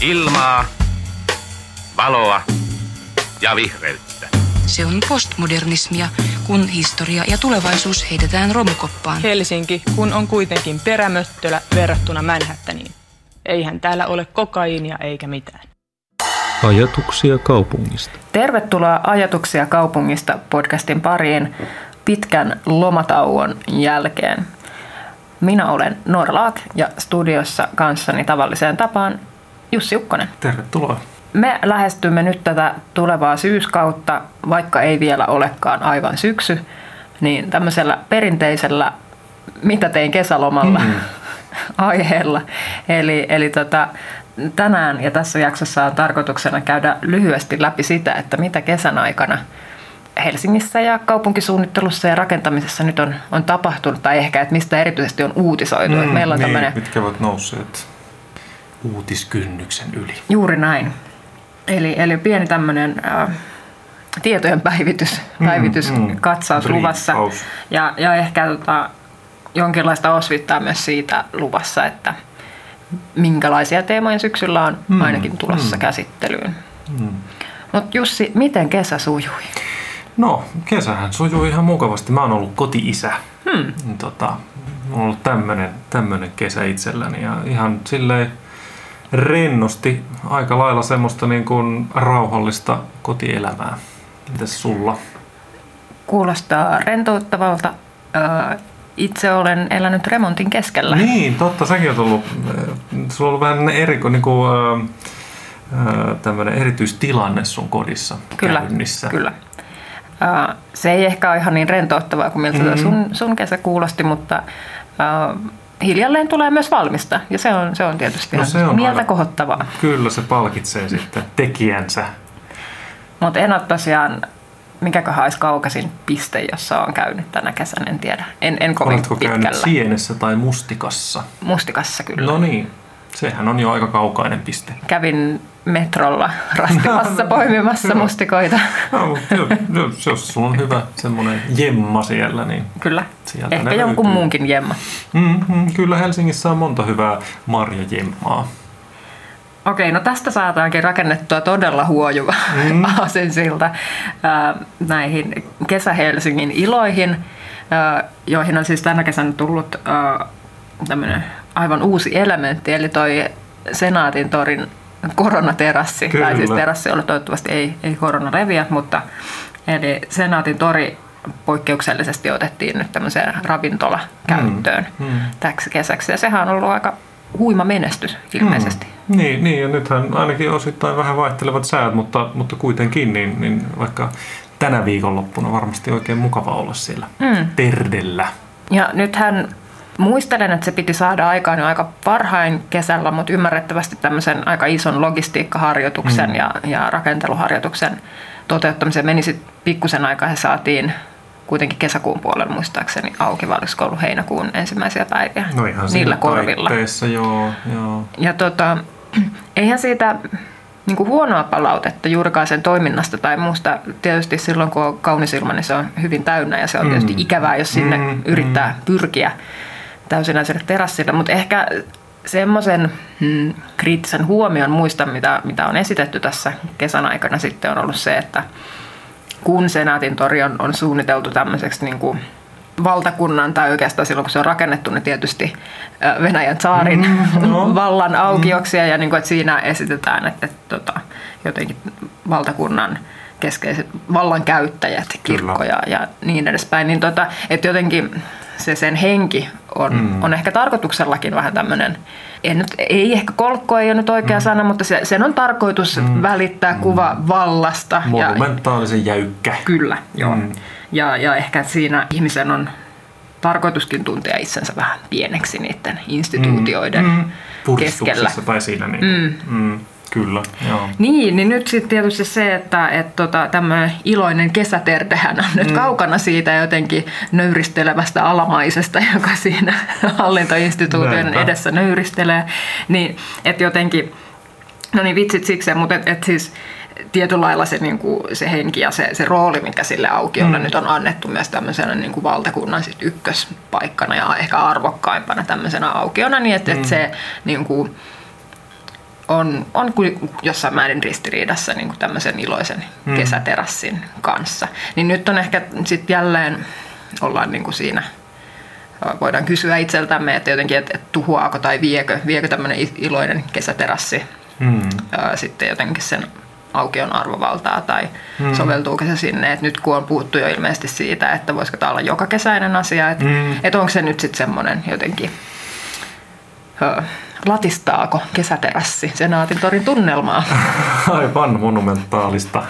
Ilmaa, valoa ja vihreyttä. Se on postmodernismia, kun historia ja tulevaisuus heitetään romukoppaan. Helsinki, kun on kuitenkin perämöttölä verrattuna Manhattaniin. Eihän täällä ole kokaiinia eikä mitään. Ajatuksia kaupungista. Tervetuloa Ajatuksia kaupungista podcastin pariin pitkän lomatauon jälkeen. Minä olen Norlaak ja studiossa kanssani tavalliseen tapaan Jussi Ukkonen. Tervetuloa. Me lähestymme nyt tätä tulevaa syyskautta, vaikka ei vielä olekaan aivan syksy, niin tämmöisellä perinteisellä mitä tein kesälomalla mm. aiheella. Eli, eli tota, tänään ja tässä jaksossa on tarkoituksena käydä lyhyesti läpi sitä, että mitä kesän aikana Helsingissä ja kaupunkisuunnittelussa ja rakentamisessa nyt on, on tapahtunut, tai ehkä, että mistä erityisesti on uutisoitu. Mm, meillä on niin, tämmönen, mitkä ovat nousseet uutiskynnyksen yli. Juuri näin. Eli, eli pieni tämmöinen äh, tietojen päivitys, mm, päivitys mm, katsaus luvassa. Ja, ja ehkä tota, jonkinlaista osvittaa myös siitä luvassa, että minkälaisia teemoja syksyllä on mm, ainakin tulossa mm. käsittelyyn. Mm. Mutta Jussi, miten kesä sujui? No, kesähän sujui ihan mukavasti. Mä oon ollut koti-isä. Hmm. Tota, on ollut tämmönen, tämmönen kesä itselläni ja ihan silleen rennosti aika lailla semmoista niin kuin rauhallista kotielämää. Mitäs sulla? Kuulostaa rentouttavalta. Itse olen elänyt remontin keskellä. Niin, totta. Säkin on ollut, sulla on ollut vähän eriko, niin kuin, tämmöinen erityistilanne sun kodissa kyllä, käynnissä. Kyllä, se ei ehkä ole ihan niin rentouttavaa kuin miltä mm-hmm. sun, sun kesä kuulosti, mutta hiljalleen tulee myös valmista. Ja se on, se on tietysti no se on mieltä aina, kohottavaa. Kyllä, se palkitsee sitten tekijänsä. Mutta en ole tosiaan, mikäköhän olisi kaukaisin piste, jossa on käynyt tänä kesänä, en tiedä. En, en kovin Oletko pitkällä. käynyt sienessä tai mustikassa? Mustikassa kyllä. No niin, sehän on jo aika kaukainen piste. Kävin metrolla rastimassa poimimassa mustikoita. No, jos, jos sulla on hyvä semmoinen jemma siellä, niin Kyllä, sieltä ehkä jonkun löytyy. muunkin jemma. Mm-hmm, kyllä Helsingissä on monta hyvää marjajemmaa. Okei, no tästä saataankin rakennettua todella huojuva mm. aasinsilta äh, näihin kesä-Helsingin iloihin, äh, joihin on siis tänä kesänä tullut äh, tämmöinen aivan uusi elementti, eli toi Senaatin torin koronaterassi, Kyllä. tai siis terassi, jolla toivottavasti ei, ei korona leviä, mutta eli Senaatin tori poikkeuksellisesti otettiin nyt tämmöiseen ravintola käyttöön mm, mm. täksi kesäksi. Ja sehän on ollut aika huima menestys ilmeisesti. Mm. Niin, niin, ja nythän ainakin osittain vähän vaihtelevat säät, mutta, mutta kuitenkin, niin, niin vaikka tänä viikonloppuna varmasti oikein mukava olla siellä mm. Terdellä. Ja nythän Muistelen, että se piti saada aikaan jo aika parhain kesällä, mutta ymmärrettävästi tämmöisen aika ison logistiikkaharjoituksen mm. ja, ja rakenteluharjoituksen toteuttamiseen meni sitten pikkusen aikaa ja saatiin kuitenkin kesäkuun puolella muistaakseni auki, vai ollut heinäkuun ensimmäisiä päiviä no ihan niillä korvilla. joo, joo. Ja tota, eihän siitä niin kuin huonoa palautetta juurikaan sen toiminnasta tai muusta. Tietysti silloin, kun on kaunis ilma, niin se on hyvin täynnä ja se on tietysti mm. ikävää, jos sinne mm, yrittää mm. pyrkiä täysinäiselle terassille, mutta ehkä semmoisen hmm, kriittisen huomion muista, mitä, mitä on esitetty tässä kesän aikana sitten on ollut se, että kun Senaatin tori on, on suunniteltu tämmöiseksi niin kuin valtakunnan, tai oikeastaan silloin kun se on rakennettu, niin tietysti Venäjän saarin mm, no. vallan aukioksia, mm. ja niin kuin, että siinä esitetään, että, että, että tota, jotenkin valtakunnan keskeiset vallankäyttäjät, kirkkoja Kyllä. ja niin edespäin, niin tota, että jotenkin se sen henki on, mm. on ehkä tarkoituksellakin vähän tämmöinen, en nyt, ei ehkä kolkko ei ole nyt oikea mm. sana, mutta se, sen on tarkoitus mm. välittää mm. kuva vallasta. Monumentaalisen ja, jäykkä. Kyllä, joo. Mm. Ja, ja ehkä siinä ihmisen on tarkoituskin tuntea itsensä vähän pieneksi niiden instituutioiden mm. Mm. keskellä. tai siinä niin. Mm. Mm. Kyllä, joo. Niin, niin nyt sitten tietysti se, että et tota, tämmöinen iloinen kesäterdehän on nyt mm. kaukana siitä jotenkin nöyristelevästä alamaisesta, joka siinä hallintoinstituution edessä nöyristelee. Niin, että jotenkin, no niin vitsit siksi, mutta et, et siis tietyllä lailla se, niin kuin, se henki ja se, se rooli, mikä sille aukiolle mm. nyt on annettu myös tämmöisenä niin kuin valtakunnan sit ykköspaikkana ja ehkä arvokkaimpana tämmöisenä aukiona, niin että, mm. että se niin kuin, on, on kuin jossain määrin ristiriidassa niin kuin tämmöisen iloisen mm. kesäterassin kanssa. Niin nyt on ehkä sitten jälleen, ollaan niin kuin siinä, voidaan kysyä itseltämme, että jotenkin, että, että tuhoaako tai viekö, viekö tämmöinen iloinen kesäterassi mm. ää, sitten jotenkin sen aukion arvovaltaa tai mm. soveltuuko se sinne, että nyt kun on puhuttu jo ilmeisesti siitä, että voisiko tämä olla joka kesäinen asia, että, mm. että onko se nyt sitten semmoinen jotenkin latistaako kesäterassi Senaatin torin tunnelmaa? Aivan monumentaalista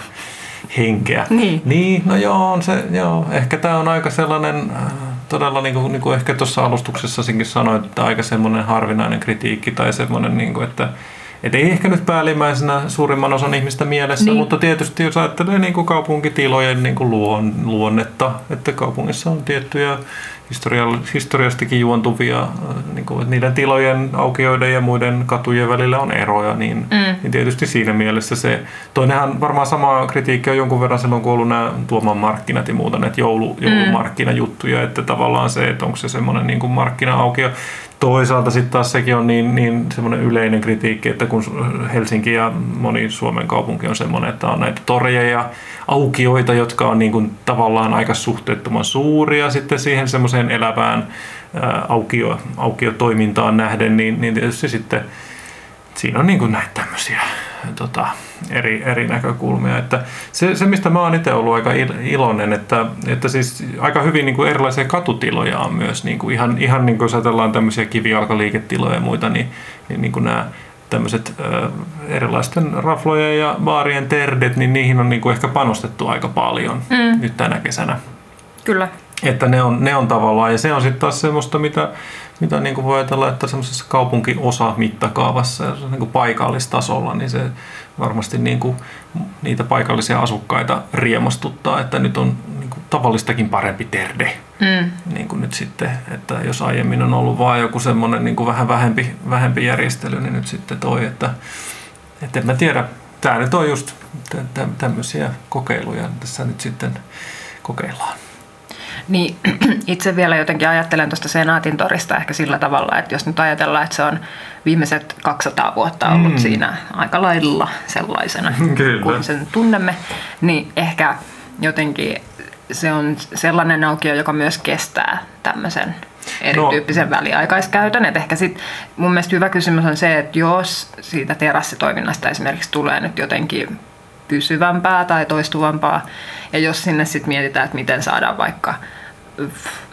henkeä. Niin. niin no joo, on se, joo. ehkä tämä on aika sellainen, äh, todella niin kuin, niin kuin ehkä tuossa alustuksessakin sanoit, että aika semmoinen harvinainen kritiikki tai semmoinen, niin kuin, että et ei ehkä nyt päällimmäisenä suurimman osan ihmistä mielessä, niin. mutta tietysti jos ajattelee niin kuin kaupunkitilojen niin kuin luon, luonnetta, että kaupungissa on tiettyjä historiastikin juontuvia, äh, niin kuin, että niiden tilojen, aukioiden ja muiden katujen välillä on eroja, niin, mm. niin tietysti siinä mielessä se, toinenhan varmaan sama kritiikki on jonkun verran silloin, kun on ollut nämä tuomaan markkinat ja muuta, näitä joulu, mm. joulumarkkinajuttuja, että tavallaan se, että onko se semmoinen niin kuin markkina-aukio, Toisaalta sitten taas sekin on niin, niin semmoinen yleinen kritiikki, että kun Helsinki ja moni Suomen kaupunki on semmoinen, että on näitä toreja ja aukioita, jotka on niin kuin tavallaan aika suhteettoman suuria sitten siihen semmoiseen elävään aukio, aukiotoimintaan nähden, niin, niin tietysti sitten siinä on niin kuin näitä tämmöisiä tota, eri, eri näkökulmia. Että se, se, mistä mä oon itse ollut aika iloinen, että, että siis aika hyvin niin kuin erilaisia katutiloja on myös. Niin kuin ihan, ihan niin kuin jos ajatellaan tämmöisiä kivijalkaliiketiloja ja muita, niin, niin, niin kuin nämä tämmöiset äh, erilaisten raflojen ja baarien terdet, niin niihin on niin kuin ehkä panostettu aika paljon mm. nyt tänä kesänä. Kyllä. Että ne on, ne on tavallaan, ja se on sitten taas semmoista, mitä, mitä niin kuin voi ajatella, että semmoisessa kaupunkiosa mittakaavassa ja niin kuin paikallistasolla, niin se varmasti niin kuin niitä paikallisia asukkaita riemastuttaa, että nyt on niin kuin tavallistakin parempi terde. Mm. Niin kuin nyt sitten, että jos aiemmin on ollut vain joku semmoinen niin kuin vähän vähempi, vähempi järjestely, niin nyt sitten toi, että, että en mä tiedä, tämä nyt on just tämmöisiä kokeiluja tässä nyt sitten kokeillaan. Niin itse vielä jotenkin ajattelen tuosta Senaatin torista ehkä sillä tavalla, että jos nyt ajatellaan, että se on viimeiset 200 vuotta ollut mm. siinä aika lailla sellaisena Kyllä. kuin sen tunnemme, niin ehkä jotenkin se on sellainen aukio, joka myös kestää tämmöisen erityyppisen no. väliaikaiskäytön. Et ehkä sit, mun mielestä hyvä kysymys on se, että jos siitä terassitoiminnasta esimerkiksi tulee nyt jotenkin pysyvämpää tai toistuvampaa, ja jos sinne sitten mietitään, että miten saadaan vaikka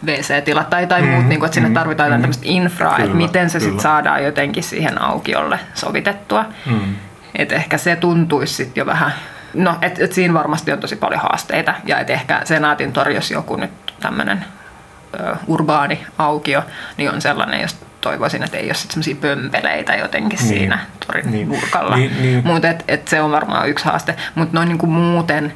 WC-tilat tai, tai mm, muut, niin kuin, että sinne mm, tarvitaan mm, tämmöistä infraa, kyllä, että miten se sitten saadaan jotenkin siihen aukiolle sovitettua. Mm. Et ehkä se tuntuisi sitten jo vähän, no et, et siinä varmasti on tosi paljon haasteita ja että ehkä Senaatin tori, jos joku nyt tämmöinen urbaani aukio, niin on sellainen, jos toivoisin, että ei ole semmoisia pömpeleitä jotenkin niin, siinä torin niin, nurkalla. Niin, niin. Mutta et, et se on varmaan yksi haaste. Mutta noin niin kuin muuten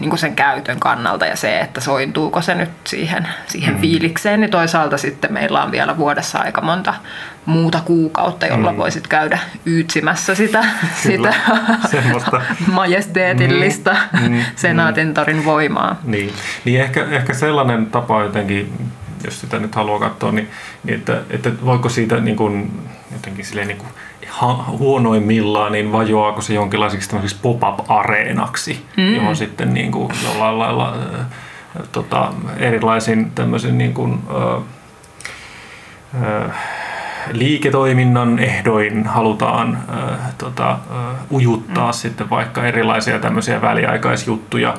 niin kuin sen käytön kannalta ja se, että sointuuko se nyt siihen, siihen mm. fiilikseen, niin toisaalta sitten meillä on vielä vuodessa aika monta muuta kuukautta, jolla mm. voisit käydä yytsimässä sitä, sitä majesteetillista mm. mm. senaatintorin voimaa. Niin, niin ehkä, ehkä sellainen tapa jotenkin, jos sitä nyt haluaa katsoa, niin, niin että, että voiko siitä niin kuin, jotenkin silleen niin kuin huonoimmillaan, niin vajoaako se jonkinlaiseksi pop-up-areenaksi, mm. johon sitten niin kuin jollain lailla äh, tota, erilaisin tämmöisen niin kuin, äh, äh, liiketoiminnan ehdoin halutaan äh, tota, äh, ujuttaa mm. sitten vaikka erilaisia tämmöisiä väliaikaisjuttuja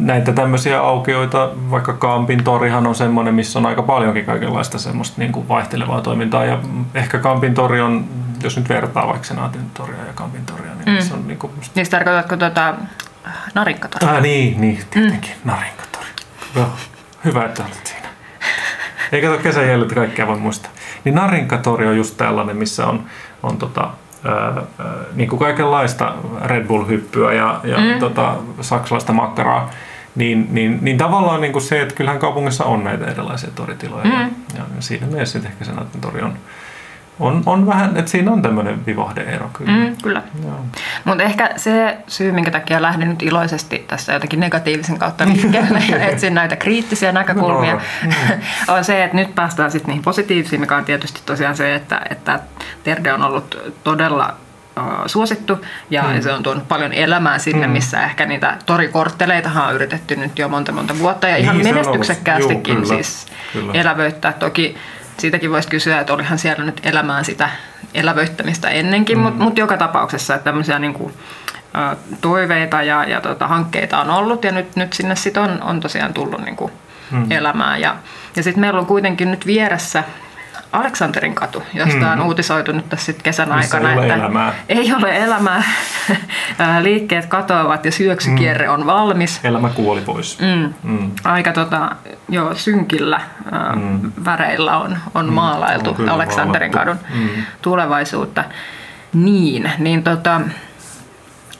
näitä tämmöisiä aukioita, vaikka Kampin torihan on semmoinen, missä on aika paljonkin kaikenlaista semmoista niin kuin vaihtelevaa toimintaa. Ja ehkä Kampin tori on, jos nyt vertaa vaikka Senaatin toria ja Kampin toria, niin mm. se on niin kuin... Niin tarkoitatko tuota Narinkkatoria? Ah, niin, niin, tietenkin, mm. Narinkatori. Joo, hyvä, että olet siinä. Eikä tuo kesän jäljiltä kaikkea voi muistaa. Niin Narinkatori on just tällainen, missä on, on tota, niin kuin kaikenlaista Red Bull-hyppyä ja, ja mm. tota, saksalaista makkaraa, niin, niin, niin tavallaan niin kuin se, että kyllähän kaupungissa on näitä erilaisia toritiloja. Mm. Ja, ja siinä mielessä ehkä sen tori on, on, on vähän, että siinä on tämmöinen vivahdeero kyllä. Mm, kyllä. Mutta ehkä se syy, minkä takia lähden nyt iloisesti tässä jotenkin negatiivisen kautta liikkeelle ja etsin näitä kriittisiä näkökulmia, no, on se, että nyt päästään sitten niihin positiivisiin, mikä on tietysti tosiaan se, että, että Terde on ollut todella suosittu ja mm. se on tuonut paljon elämää sinne, mm. missä ehkä niitä torikortteleitahan on yritetty nyt jo monta monta vuotta ja ihan niin, menestyksekkäästikin Juu, kyllä, siis kyllä. elävöittää. Toki siitäkin voisi kysyä, että olihan siellä nyt elämään sitä elävöittämistä ennenkin, mm. mutta mut joka tapauksessa että tämmöisiä niin kuin, toiveita ja, ja tota, hankkeita on ollut ja nyt, nyt sinne sit on, on tosiaan tullut niin kuin mm. elämää. Ja, ja sitten meillä on kuitenkin nyt vieressä Aleksanterin katu, josta on mm. uutisoitu nyt tässä kesän aikana, ei ole että elämää. ei ole elämää. Liikkeet katoavat ja syöksykierre mm. on valmis. Elämä kuoli pois. Mm. Mm. Aika tota, jo synkillä mm. väreillä on, on mm. maalailtu on Aleksanterin kadun mm. tulevaisuutta. Niin, niin tota,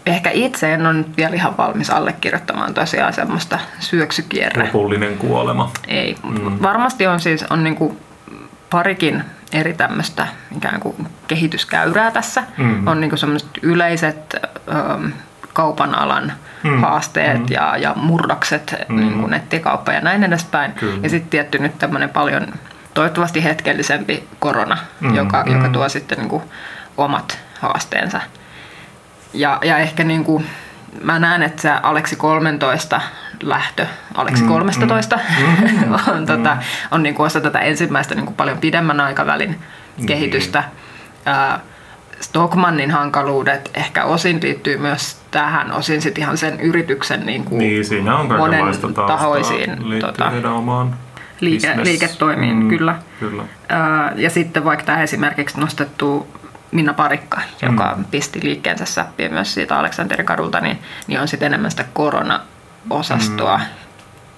ehkä itse en ole nyt vielä ihan valmis allekirjoittamaan tosiaan semmoista syöksykierre. Lopullinen kuolema. Ei. Mm. Varmasti on siis on niinku parikin eri tämmöistä ikään kuin kehityskäyrää tässä. Mm. On niin semmoiset yleiset ö, kaupan alan mm. haasteet mm. Ja, ja murrokset, mm. niin kuin nettikauppa ja näin edespäin. Kyllä. Ja sitten tietty nyt tämmöinen paljon toivottavasti hetkellisempi korona, mm. joka, joka tuo sitten niin kuin omat haasteensa. Ja, ja ehkä niin kuin, mä näen, että se Aleksi 13 lähtö Aleksi 13 mm, mm, on, tota, mm. on niin kuin osa tätä ensimmäistä niin kuin paljon pidemmän aikavälin mm. kehitystä. Ää, Stockmannin hankaluudet ehkä osin liittyy myös tähän, osin sitten ihan sen yrityksen niin kuin niin, siinä on monen tahoisiin tota, omaan liike, liiketoimiin, mm, kyllä. kyllä. Ää, ja sitten vaikka tämä esimerkiksi nostettu Minna Parikka, joka mm. pisti liikkeensä säppiä myös siitä Aleksanterin kadulta, niin, niin on sitten enemmän sitä korona-osastoa. Mm.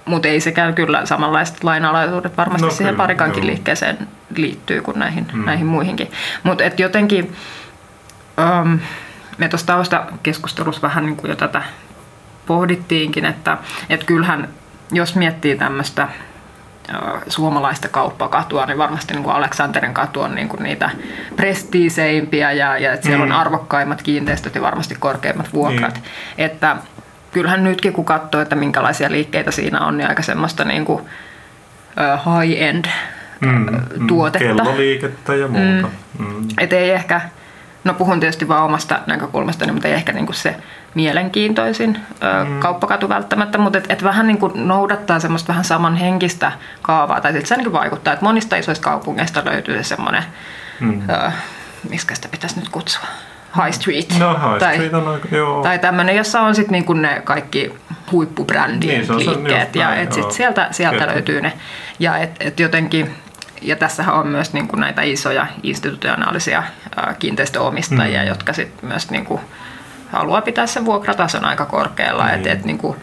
Mutta ei sekään kyllä samanlaiset lainalaisuudet varmasti no, siihen kyllä, parikankin joo. liikkeeseen liittyy kuin näihin, mm. näihin muihinkin. Mutta jotenkin um, me tuossa taustakeskustelussa vähän niin kuin jo tätä pohdittiinkin, että et kyllähän jos miettii tämmöistä suomalaista kauppakatua, niin varmasti niin kuin Aleksanterin katu on niin kuin niitä prestiiseimpiä ja, ja että siellä mm. on arvokkaimmat kiinteistöt ja varmasti korkeimmat vuokrat. Mm. Että kyllähän nytkin kun katsoo, että minkälaisia liikkeitä siinä on, niin aika semmoista niin kuin, uh, high-end mm, tuotetta. Kelloliikettä ja muuta. Mm. Mm. Et ei ehkä, no puhun tietysti vaan omasta näkökulmasta, mutta ei ehkä niin kuin se mielenkiintoisin mm. kauppakatu välttämättä, mutta et, et vähän niin kuin noudattaa semmoista vähän samanhenkistä kaavaa, tai sitten se niin vaikuttaa, että monista isoista kaupungeista löytyy se semmoinen, mm. miksi sitä pitäisi nyt kutsua, High Street. No High tai, Street on aika, joo. Tai tämmöinen, jossa on sitten niinku ne kaikki huippubrändien niin, liikkeet, ja et sit sieltä, sieltä löytyy ne. Ja et, et jotenkin, ja tässä on myös niinku näitä isoja institutionaalisia kiinteistöomistajia, mm. jotka sitten myös niinku, haluaa pitää sen vuokratason aika korkealla. Niin. Et, et, niin kuin,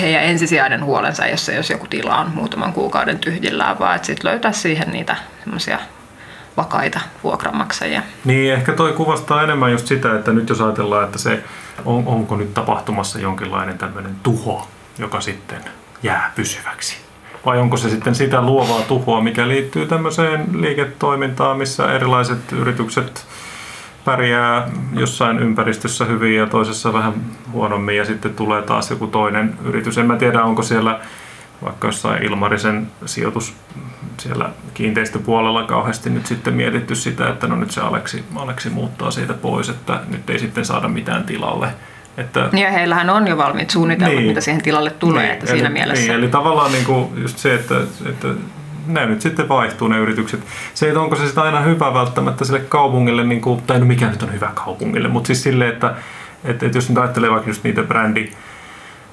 heidän ensisijainen huolensa ole se, jos joku tila on muutaman kuukauden tyhjillään, vaan että sitten löytää siihen niitä semmoisia vakaita vuokranmaksajia. Niin, ehkä toi kuvastaa enemmän just sitä, että nyt jos ajatellaan, että se on, onko nyt tapahtumassa jonkinlainen tämmöinen tuho, joka sitten jää pysyväksi. Vai onko se sitten sitä luovaa tuhoa, mikä liittyy tämmöiseen liiketoimintaan, missä erilaiset yritykset pärjää jossain ympäristössä hyvin ja toisessa vähän huonommin ja sitten tulee taas joku toinen yritys. En mä tiedä, onko siellä vaikka jossain Ilmarisen sijoitus siellä kiinteistöpuolella kauheasti nyt sitten mietitty sitä, että no nyt se Aleksi, Aleksi muuttaa siitä pois, että nyt ei sitten saada mitään tilalle. Että, ja heillähän on jo valmiit suunnitelmat, niin, mitä siihen tilalle tulee, niin, että eli, siinä mielessä. Niin, eli tavallaan niin kuin just se, että, että ne nyt sitten vaihtuu ne yritykset. Se, että onko se sitten aina hyvä välttämättä sille kaupungille, niin kuin, tai no mikä nyt on hyvä kaupungille, mutta siis silleen, että, että, että jos nyt ajattelee vaikka just niitä brändi,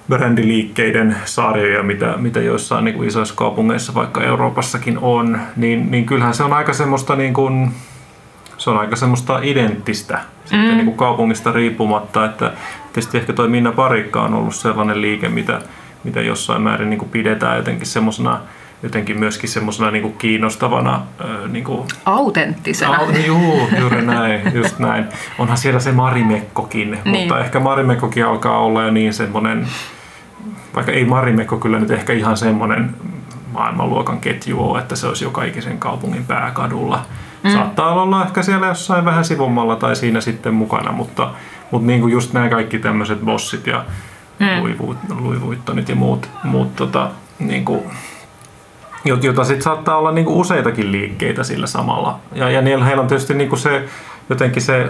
brändiliikkeiden sarjoja, mitä, mitä joissain niin kuin isoissa kaupungeissa vaikka Euroopassakin on, niin, niin kyllähän se on aika semmoista niin kuin, se on aika semmoista identtistä mm. sitten niin kuin kaupungista riippumatta, että tietysti ehkä toi Minna Parikka on ollut sellainen liike, mitä, mitä jossain määrin niin kuin pidetään jotenkin semmoisena jotenkin myöskin semmoisena niin kiinnostavana. Niin kuin, Autenttisena. Au, juu, juuri näin, just näin. Onhan siellä se Marimekkokin, niin. mutta ehkä Marimekkokin alkaa olla jo niin semmoinen, vaikka ei Marimekko kyllä nyt ehkä ihan semmoinen maailmanluokan ketju ole, että se olisi joka ikisen kaupungin pääkadulla. Mm. Saattaa olla ehkä siellä jossain vähän sivummalla tai siinä sitten mukana, mutta, mutta niin kuin just nämä kaikki tämmöiset bossit ja mm. Louis Vuittonit ja muut, muut tota, niin kuin jota sitten saattaa olla niinku useitakin liikkeitä sillä samalla. Ja, ja niillä, heillä on tietysti niinku se jotenkin se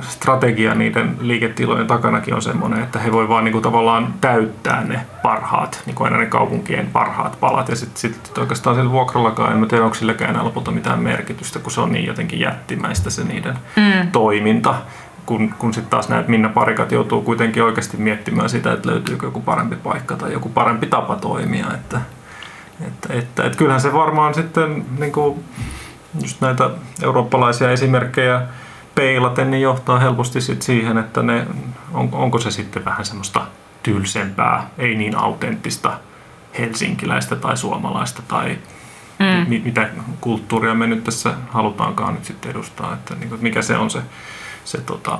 strategia niiden liiketilojen takanakin on semmoinen, että he voi vaan niin kuin tavallaan täyttää ne parhaat, niin kuin aina ne kaupunkien parhaat palat. Ja sitten sit oikeastaan sillä vuokrallakaan, en tiedä onko silläkään enää lopulta mitään merkitystä, kun se on niin jotenkin jättimäistä se niiden mm. toiminta. Kun, kun sitten taas näet Minna Parikat joutuu kuitenkin oikeasti miettimään sitä, että löytyykö joku parempi paikka tai joku parempi tapa toimia. Että, että, että, että kyllähän se varmaan sitten niin kuin just näitä eurooppalaisia esimerkkejä peilaten, niin johtaa helposti sit siihen, että ne, on, onko se sitten vähän semmoista tylsempää, ei niin autenttista helsinkiläistä tai suomalaista tai mm. mi, mitä kulttuuria me nyt tässä halutaankaan nyt sitten edustaa, että niin kuin, mikä se on se, se tota,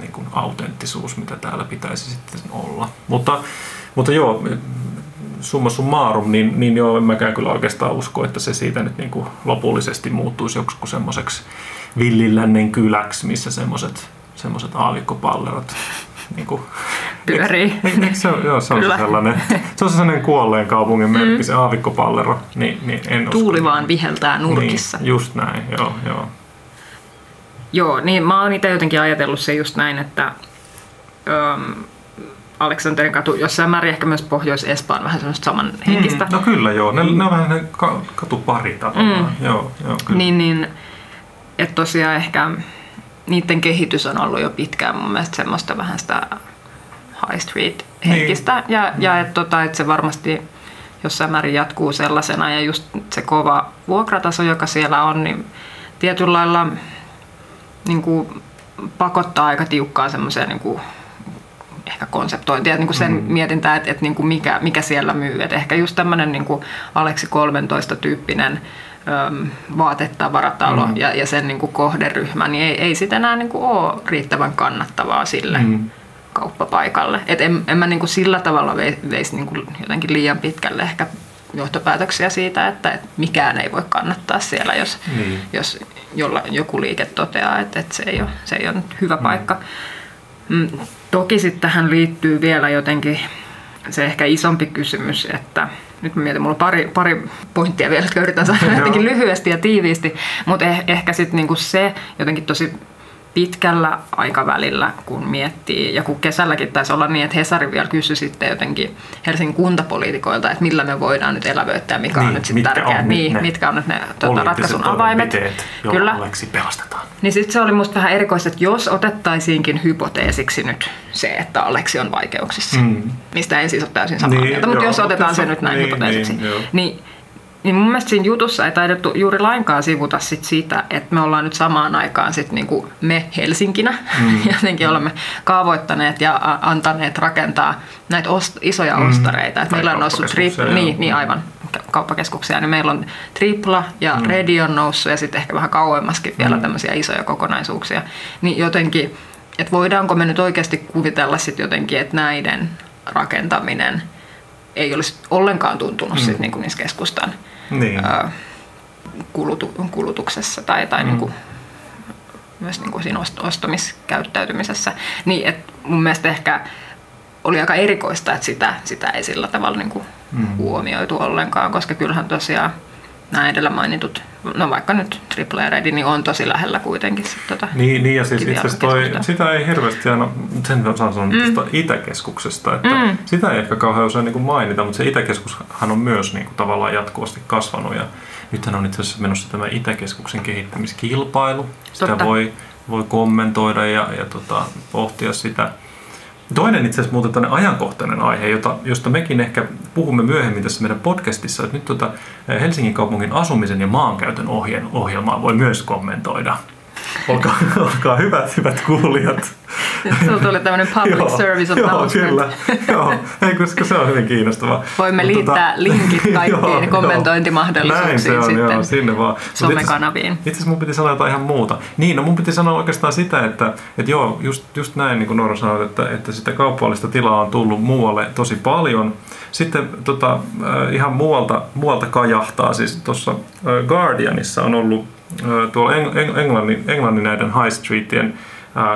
niin kuin autenttisuus, mitä täällä pitäisi sitten olla. Mutta, mutta joo, summa summarum, niin, niin joo, en mäkään kyllä oikeastaan usko, että se siitä nyt niin kuin lopullisesti muuttuisi joksikin semmoiseksi villilännen kyläksi, missä semmoiset semmoiset aavikkopallerot niin kuin, pyörii. Eikö, eikö se, joo, se on se sellainen, se on sellainen kuolleen kaupungin merkki, mm. se aavikkopallero. Niin, niin en Tuuli usko. vaan viheltää nurkissa. Niin, just näin, joo, joo. Joo, niin mä oon itse jotenkin ajatellut se just näin, että öm, Aleksanterin katu jossain määrin ehkä myös Pohjois-Espaan vähän semmoista samanhenkistä. Mm, no kyllä joo, ne, ne on vähän ne katupari tavallaan. Mm. Joo, joo, kyllä. Niin, niin että tosiaan ehkä niiden kehitys on ollut jo pitkään mun mielestä semmoista vähän sitä high street henkistä. Niin. Ja, ja että tota, et se varmasti jossain määrin jatkuu sellaisena ja just se kova vuokrataso, joka siellä on, niin tietyllä lailla niin kuin pakottaa aika tiukkaa semmoiseen niin kuin ehkä konseptointia, niin kuin sen mm. mietintää, että, että niin kuin mikä, mikä siellä myy. Et ehkä just tämmöinen niin Aleksi 13 tyyppinen vaatetavaratalo mm. ja, ja sen niin kuin kohderyhmä, niin ei, ei sitä enää niin kuin ole riittävän kannattavaa sille mm. kauppapaikalle. Et en, en mä niin kuin sillä tavalla veisi niin kuin jotenkin liian pitkälle ehkä johtopäätöksiä siitä, että, että mikään ei voi kannattaa siellä, jos, mm. jos jolla, joku liike toteaa, että, että se, ei ole, se ei ole hyvä mm. paikka. Mm, toki sitten tähän liittyy vielä jotenkin se ehkä isompi kysymys, että nyt mä mietin, mulla on pari, pari pointtia vielä, jotka yritän sanoa jotenkin lyhyesti ja tiiviisti, mutta eh, ehkä sitten niinku se jotenkin tosi pitkällä aikavälillä, kun miettii, ja kun kesälläkin taisi olla niin, että Hesari vielä kysyi sitten jotenkin Helsingin kuntapoliitikoilta, että millä me voidaan nyt elävöittää, mikä niin, on nyt sitten tärkeää, niin, ne mitkä on nyt ne tuota, ratkaisun avaimet. Kyllä. Pelastetaan. Niin sitten se oli musta vähän erikoista, että jos otettaisiinkin hypoteesiksi nyt se, että Aleksi on vaikeuksissa, mm. mistä en siis ole täysin samaa niin, mieltä, mutta joo, jos otetaan se, se nyt näin niin, hypoteesiksi, niin, niin niin mun mielestä siinä jutussa ei taidettu juuri lainkaan sivuta sit siitä, että me ollaan nyt samaan aikaan sit niinku me Helsinkinä mm. jotenkin olemme kaavoittaneet ja antaneet rakentaa näitä ost- isoja mm. ostareita. Et meillä on noussut tripla, niin, niin aivan kauppakeskuksia, niin meillä on tripla ja mm. redi on noussut ja sitten ehkä vähän kauemmaskin vielä mm. tämmöisiä isoja kokonaisuuksia. Niin jotenkin, että voidaanko me nyt oikeasti kuvitella sitten jotenkin, että näiden rakentaminen ei olisi ollenkaan tuntunut mm. sit niinku niissä keskustan niin. ää, kulutu, kulutuksessa tai, tai mm. niin kuin, myös niin kuin siinä ostamiskäyttäytymisessä. Niin, että mun mielestä ehkä oli aika erikoista, että sitä, sitä ei sillä tavalla niin kuin mm. huomioitu ollenkaan, koska kyllähän tosiaan nämä edellä mainitut, no vaikka nyt Triple ja Ready, niin on tosi lähellä kuitenkin. Sit, tota, niin, niin, ja siis itse asiassa toi, sitä ei hirveästi aina, sen osaan sanoa mm. tuosta Itäkeskuksesta, että mm. sitä ei ehkä kauhean usein niin mainita, mutta se Itäkeskushan on myös niin kuin, tavallaan jatkuvasti kasvanut ja nythän on itse asiassa menossa tämä Itäkeskuksen kehittämiskilpailu. Sitä Totta. voi, voi kommentoida ja, ja tota, pohtia sitä Toinen itse asiassa muuten ajankohtainen aihe, jota, josta mekin ehkä puhumme myöhemmin tässä meidän podcastissa, että nyt tuota Helsingin kaupungin asumisen ja maankäytön ohjelmaa voi myös kommentoida. Olkaa, olkaa hyvät, hyvät kuulijat. Sulla tuli tämmöinen public joo, service announcement. Joo, kyllä. joo, ei, koska se on hyvin kiinnostavaa. Voimme Mutta tota- liittää tota, linkit kaikkiin joo, kommentointimahdollisuuksiin Näin se on, sitten joo, sinne vaan. somekanaviin. Itse asiassa mun piti sanoa jotain ihan muuta. Niin, no mun piti sanoa oikeastaan sitä, että, että joo, just, just näin niin kuin Noora sanoi, että, että sitä kaupallista tilaa on tullut muualle tosi paljon. Sitten tota, äh, ihan muualta, muualta kajahtaa, siis tuossa äh, Guardianissa on ollut tuolla Englannin, Englannin näiden high streetien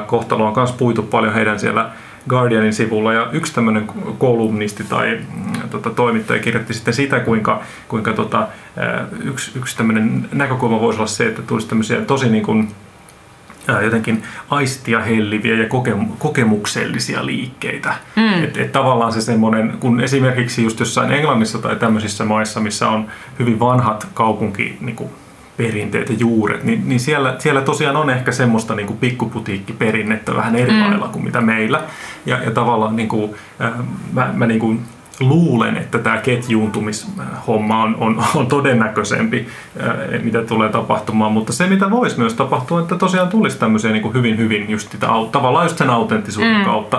kohtalo on myös puitu paljon heidän siellä Guardianin sivulla ja yksi tämmöinen kolumnisti tai mm, tota, toimittaja kirjoitti sitten sitä, kuinka, kuinka tota, yksi, yksi tämmöinen näkökulma voisi olla se, että tulisi tämmöisiä tosi niin kuin, jotenkin aistia helliviä ja kokem- kokemuksellisia liikkeitä. Mm. Että et tavallaan se semmoinen, kun esimerkiksi just jossain Englannissa tai tämmöisissä maissa, missä on hyvin vanhat kaupunki, niin kuin perinteet ja juuret, niin, niin siellä, siellä tosiaan on ehkä semmoista niin kuin pikkuputiikkiperinnettä vähän eri mm. lailla kuin mitä meillä. Ja, ja tavallaan niin kuin, äh, mä, mä niin kuin luulen, että tämä ketjuuntumishomma on, on, on todennäköisempi, äh, mitä tulee tapahtumaan, mutta se mitä voisi myös tapahtua, että tosiaan tulisi tämmöisiä niin kuin hyvin, hyvin just sitä, tavallaan just sen autenttisuuden mm. kautta,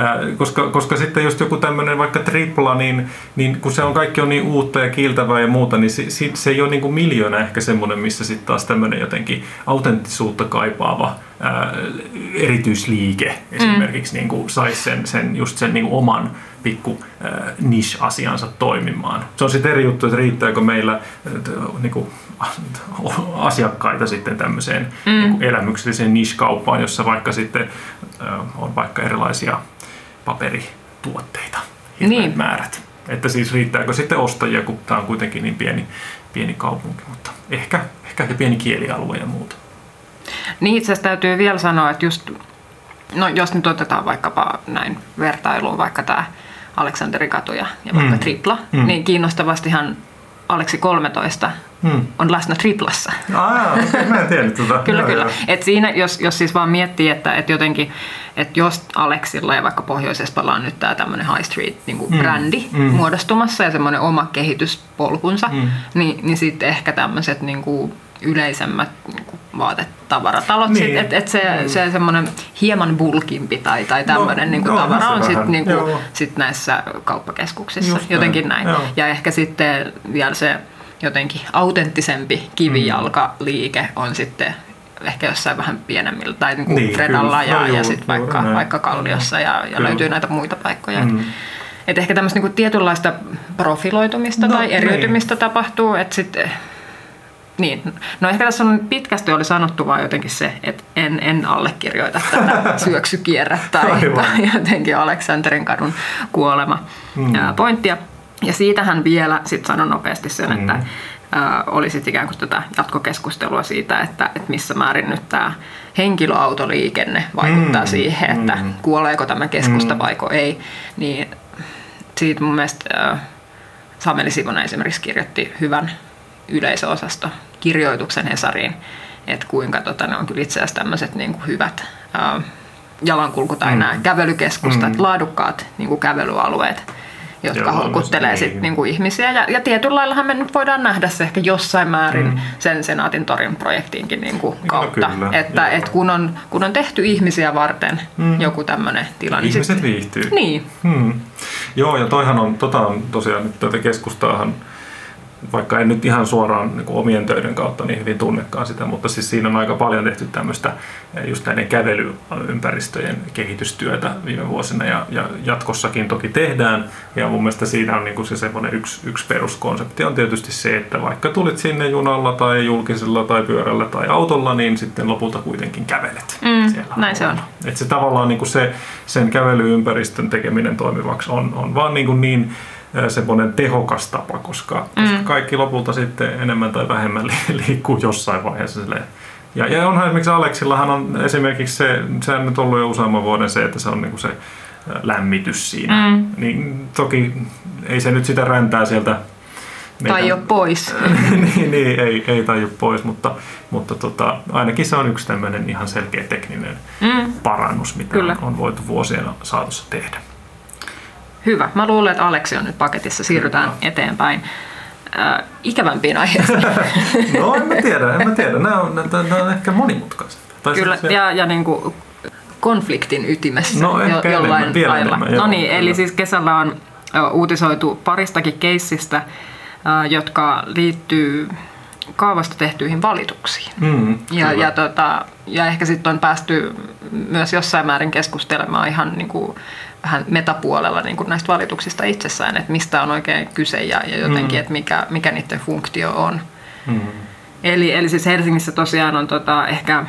äh, koska, koska sitten just joku tämmöinen vaikka tripla, niin, niin kun se on kaikki on niin uutta ja kiiltävää ja muuta, niin se, se ei ole niin kuin miljoona ehkä semmoinen, missä sitten taas tämmöinen jotenkin autenttisuutta kaipaava ää, erityisliike esimerkiksi mm. niin kuin saisi sen, sen, just sen niin kuin oman pikku äh, niche-asiansa toimimaan. Se on sitten eri juttu, että riittääkö meillä äh, niin kuin, asiakkaita sitten tämmöiseen mm. niin kuin elämykselliseen niche-kauppaan, jossa vaikka sitten äh, on vaikka erilaisia paperituotteita, niin. määrät. Että siis riittääkö sitten ostajia, kun tämä on kuitenkin niin pieni, pieni kaupunki, mutta ehkä, ehkä pieni kielialue ja muuta. Niin itse asiassa täytyy vielä sanoa, että just, no jos nyt otetaan vaikkapa näin vertailuun vaikka tämä Aleksanterin katuja ja vaikka mm. Tripla, mm. niin kiinnostavastihan Aleksi 13 mm. on läsnä Triplassa. Ah, okay. mä en tiedä tuota. kyllä, joo, kyllä. Joo. Et siinä, jos, jos siis vaan miettii, että, että jotenkin, että jos Aleksilla ja vaikka Pohjois-Espalla on nyt tämä tämmöinen High Street niin mm. brändi mm. muodostumassa ja semmoinen oma kehityspolkunsa, mm. niin, niin sitten ehkä tämmöiset niin kuin yleisemmät niin vaatetavaratalot. Niin. Että et se, mm. se semmoinen hieman bulkimpi tai, tai tämmöinen no, niin kuin no, tavara on sitten niin sit näissä kauppakeskuksissa. Just Jotenkin näin. näin. Ja ehkä sitten vielä se jotenkin autenttisempi kivijalkaliike on sitten ehkä jossain vähän pienemmillä, tai niin kuin niin, Fredalla ja, no, ja sitten vaikka, vaikka Kalliossa ja, ja löytyy näitä muita paikkoja. Mm. Et ehkä tämmöistä niin tietynlaista profiloitumista no, tai eriytymistä niin. tapahtuu, että sitten niin, no ehkä tässä on pitkästi oli sanottu vaan jotenkin se, että en, en allekirjoita tätä syöksykierrettä tai, tai jotenkin Aleksanterin kadun kuolema mm. pointtia. Ja siitähän vielä sitten sanon nopeasti sen, mm. että oli sitten ikään kuin tätä jatkokeskustelua siitä, että, että missä määrin nyt tämä henkilöautoliikenne vaikuttaa mm. siihen, että mm. kuoleeko tämä keskusta mm. vaiko ei. Niin siitä mun mielestä Sameli Sivonen esimerkiksi kirjoitti hyvän yleisöosasto kirjoituksen Hesariin, että kuinka tota, ne on kyllä itse asiassa tämmöiset niin kuin hyvät ää, jalankulku- tai mm. nämä kävelykeskustat, mm. laadukkaat niin kuin kävelyalueet, jotka houkuttelee sit, niin. niin kuin ihmisiä. Ja, ja tietyllä laillahan me nyt voidaan nähdä se ehkä jossain määrin mm. sen Senaatin torin projektiinkin niin kuin kautta. No, kyllä, että et kun, on, kun on tehty ihmisiä varten mm. joku tämmöinen tilanne. Niin Ihmiset niin viihtyy. Niin. Mm. Joo, ja toihan on, tota on tosiaan nyt tätä keskustaahan vaikka en nyt ihan suoraan niin omien töiden kautta niin hyvin tunnekaan sitä, mutta siis siinä on aika paljon tehty tämmöistä eh, just näiden kävelyympäristöjen kehitystyötä viime vuosina ja, ja jatkossakin toki tehdään. Ja mun mielestä siinä on niin kuin se semmoinen yksi, yksi peruskonsepti on tietysti se, että vaikka tulit sinne junalla tai julkisella tai pyörällä tai autolla, niin sitten lopulta kuitenkin kävelet. Mm, siellä näin se on. Että se tavallaan niin kuin se, sen kävelyympäristön tekeminen toimivaksi on, on vaan niin, kuin niin semmoinen tehokas tapa, koska, mm. koska kaikki lopulta sitten enemmän tai vähemmän liikkuu jossain vaiheessa silleen. Ja, ja onhan esimerkiksi Aleksillahan on esimerkiksi se, se on nyt ollut jo useamman vuoden se, että se on niinku se lämmitys siinä. Mm. Niin toki ei se nyt sitä räntää sieltä meidän... Tai jo pois. niin, niin, ei, ei taju pois, mutta, mutta tota, ainakin se on yksi tämmöinen ihan selkeä tekninen mm. parannus, mitä Kyllä. on voitu vuosien saatossa tehdä. Hyvä. Mä luulen, että Aleksi on nyt paketissa. Siirrytään Kyllä. eteenpäin äh, ikävämpiin aiheisiin. no en mä tiedä, en mä tiedä. Nämä on, nämä on ehkä monimutkaiset. Tai Kyllä, se, ja, ja niin kuin konfliktin ytimessä no, jo, jollain enemmän, lailla. Enemmän, joo, eli, eli siis kesällä on uutisoitu paristakin keissistä, jotka liittyy kaavasta tehtyihin valituksiin. Mm, ja, ja, tota, ja ehkä sitten on päästy myös jossain määrin keskustelemaan ihan niin kuin vähän metapuolella niin kuin näistä valituksista itsessään, että mistä on oikein kyse ja, ja jotenkin, mm. että mikä, mikä niiden funktio on. Mm. Eli, eli siis Helsingissä tosiaan on tota, ehkä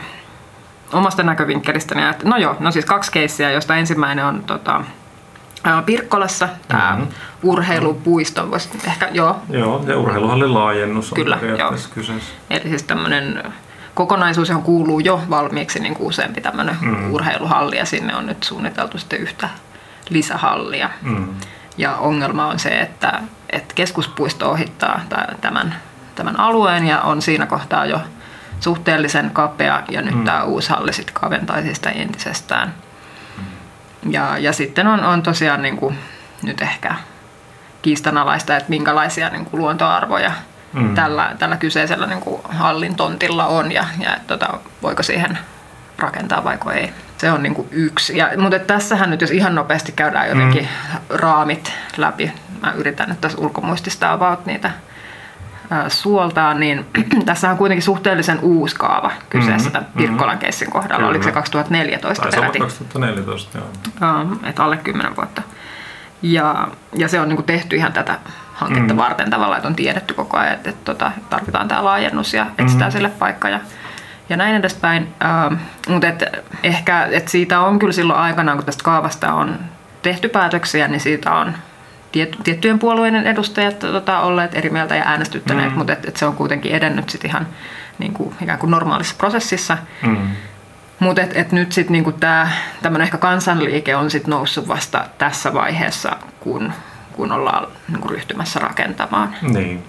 omasta näkövinkkelistäni, että no joo, no siis kaksi keissiä, josta ensimmäinen on tota, Pirkkolassa, tämä mm-hmm. urheilupuisto, voisi ehkä, joo. Joo, ja urheiluhallin laajennus on Kyllä, joo. kyseessä. Eli siis tämmöinen kokonaisuus, johon kuuluu jo valmiiksi niin kuin useampi tämmöinen mm. urheiluhalli ja sinne on nyt suunniteltu sitten yhtä lisähallia. Mm. Ja ongelma on se, että, että keskuspuisto ohittaa tämän, tämän alueen ja on siinä kohtaa jo suhteellisen kapea ja nyt mm. tämä uusi halli sitten kaventaisi sitä entisestään. Ja, ja sitten on, on tosiaan niin kuin, nyt ehkä kiistanalaista, että minkälaisia niin kuin luontoarvoja mm. tällä, tällä kyseisellä niin kuin hallin tontilla on ja, ja että, tota, voiko siihen rakentaa vai ei. Se on niin kuin yksi. Ja, mutta tässähän nyt, jos ihan nopeasti käydään jotenkin mm. raamit läpi, mä yritän nyt tässä ulkomuistista about niitä suoltaan, niin tässä on kuitenkin suhteellisen uusi kaava kyseessä mm-hmm. Pirkkolan keissin kohdalla. Kyllä. Oliko se 2014 Taisi peräti? 2014, joo. Um, että alle 10 vuotta. Ja, ja se on niin kuin tehty ihan tätä hanketta mm. varten tavallaan, että on tiedetty koko ajan, että, että, että tarvitaan tämä laajennus ja etsitään mm. sille paikka ja, ja näin edespäin. Uh, mutta et, ehkä et siitä on kyllä silloin aikanaan, kun tästä kaavasta on tehty päätöksiä, niin siitä on tiet, tiettyjen puolueiden edustajat tota, olleet eri mieltä ja äänestyttäneet, mm. mutta et, et se on kuitenkin edennyt sit ihan niin kuin, ikään kuin normaalissa prosessissa. Mm. Mutta et, et nyt sitten niinku tämä tämmöinen ehkä kansanliike on sit noussut vasta tässä vaiheessa, kun, kun ollaan niinku ryhtymässä rakentamaan. Niin.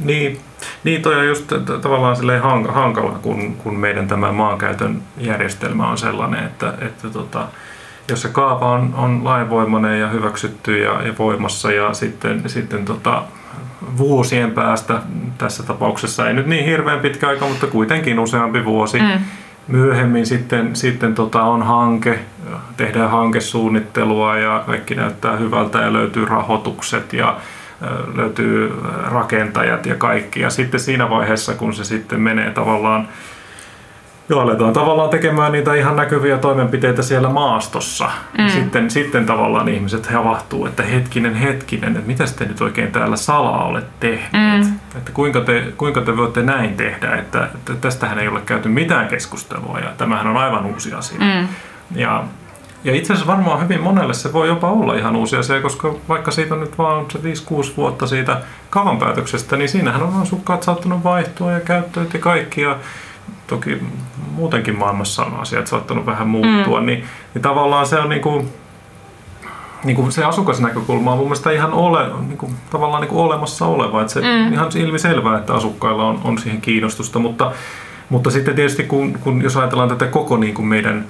Niin, niin toi on just tavallaan silleen hankala, kun, kun meidän tämä maankäytön järjestelmä on sellainen, että, että tota, jos se kaava on, on lainvoimainen ja hyväksytty ja, ja voimassa ja sitten, sitten tota, vuosien päästä, tässä tapauksessa ei nyt niin hirveän pitkä aika, mutta kuitenkin useampi vuosi, mm. myöhemmin sitten, sitten tota on hanke, tehdään hankesuunnittelua ja kaikki näyttää hyvältä ja löytyy rahoitukset ja löytyy rakentajat ja kaikki. Ja sitten siinä vaiheessa, kun se sitten menee tavallaan Joo, aletaan tavallaan tekemään niitä ihan näkyviä toimenpiteitä siellä maastossa. Mm. Sitten, sitten tavallaan ihmiset havahtuu, että hetkinen, hetkinen, että mitä te nyt oikein täällä salaa olette tehneet? Mm. Että kuinka te, kuinka te voitte näin tehdä, että, että tästähän ei ole käyty mitään keskustelua ja tämähän on aivan uusi asia. Mm. Ja, ja itse asiassa varmaan hyvin monelle se voi jopa olla ihan uusi asia, koska vaikka siitä on nyt vaan se 5-6 vuotta siitä kavan päätöksestä, niin siinähän on asukkaat saattanut vaihtua ja käyttööt ja kaikki. Ja toki muutenkin maailmassa on asiat saattanut vähän muuttua, mm. niin, niin tavallaan se on niin kuin, niin kuin se asukasnäkökulma on mun mielestä ihan ole, niin kuin, tavallaan niin kuin olemassa oleva. Että se mm. ihan ilmiselvää, että asukkailla on, on siihen kiinnostusta, mutta, mutta sitten tietysti kun, kun jos ajatellaan tätä koko niin kuin meidän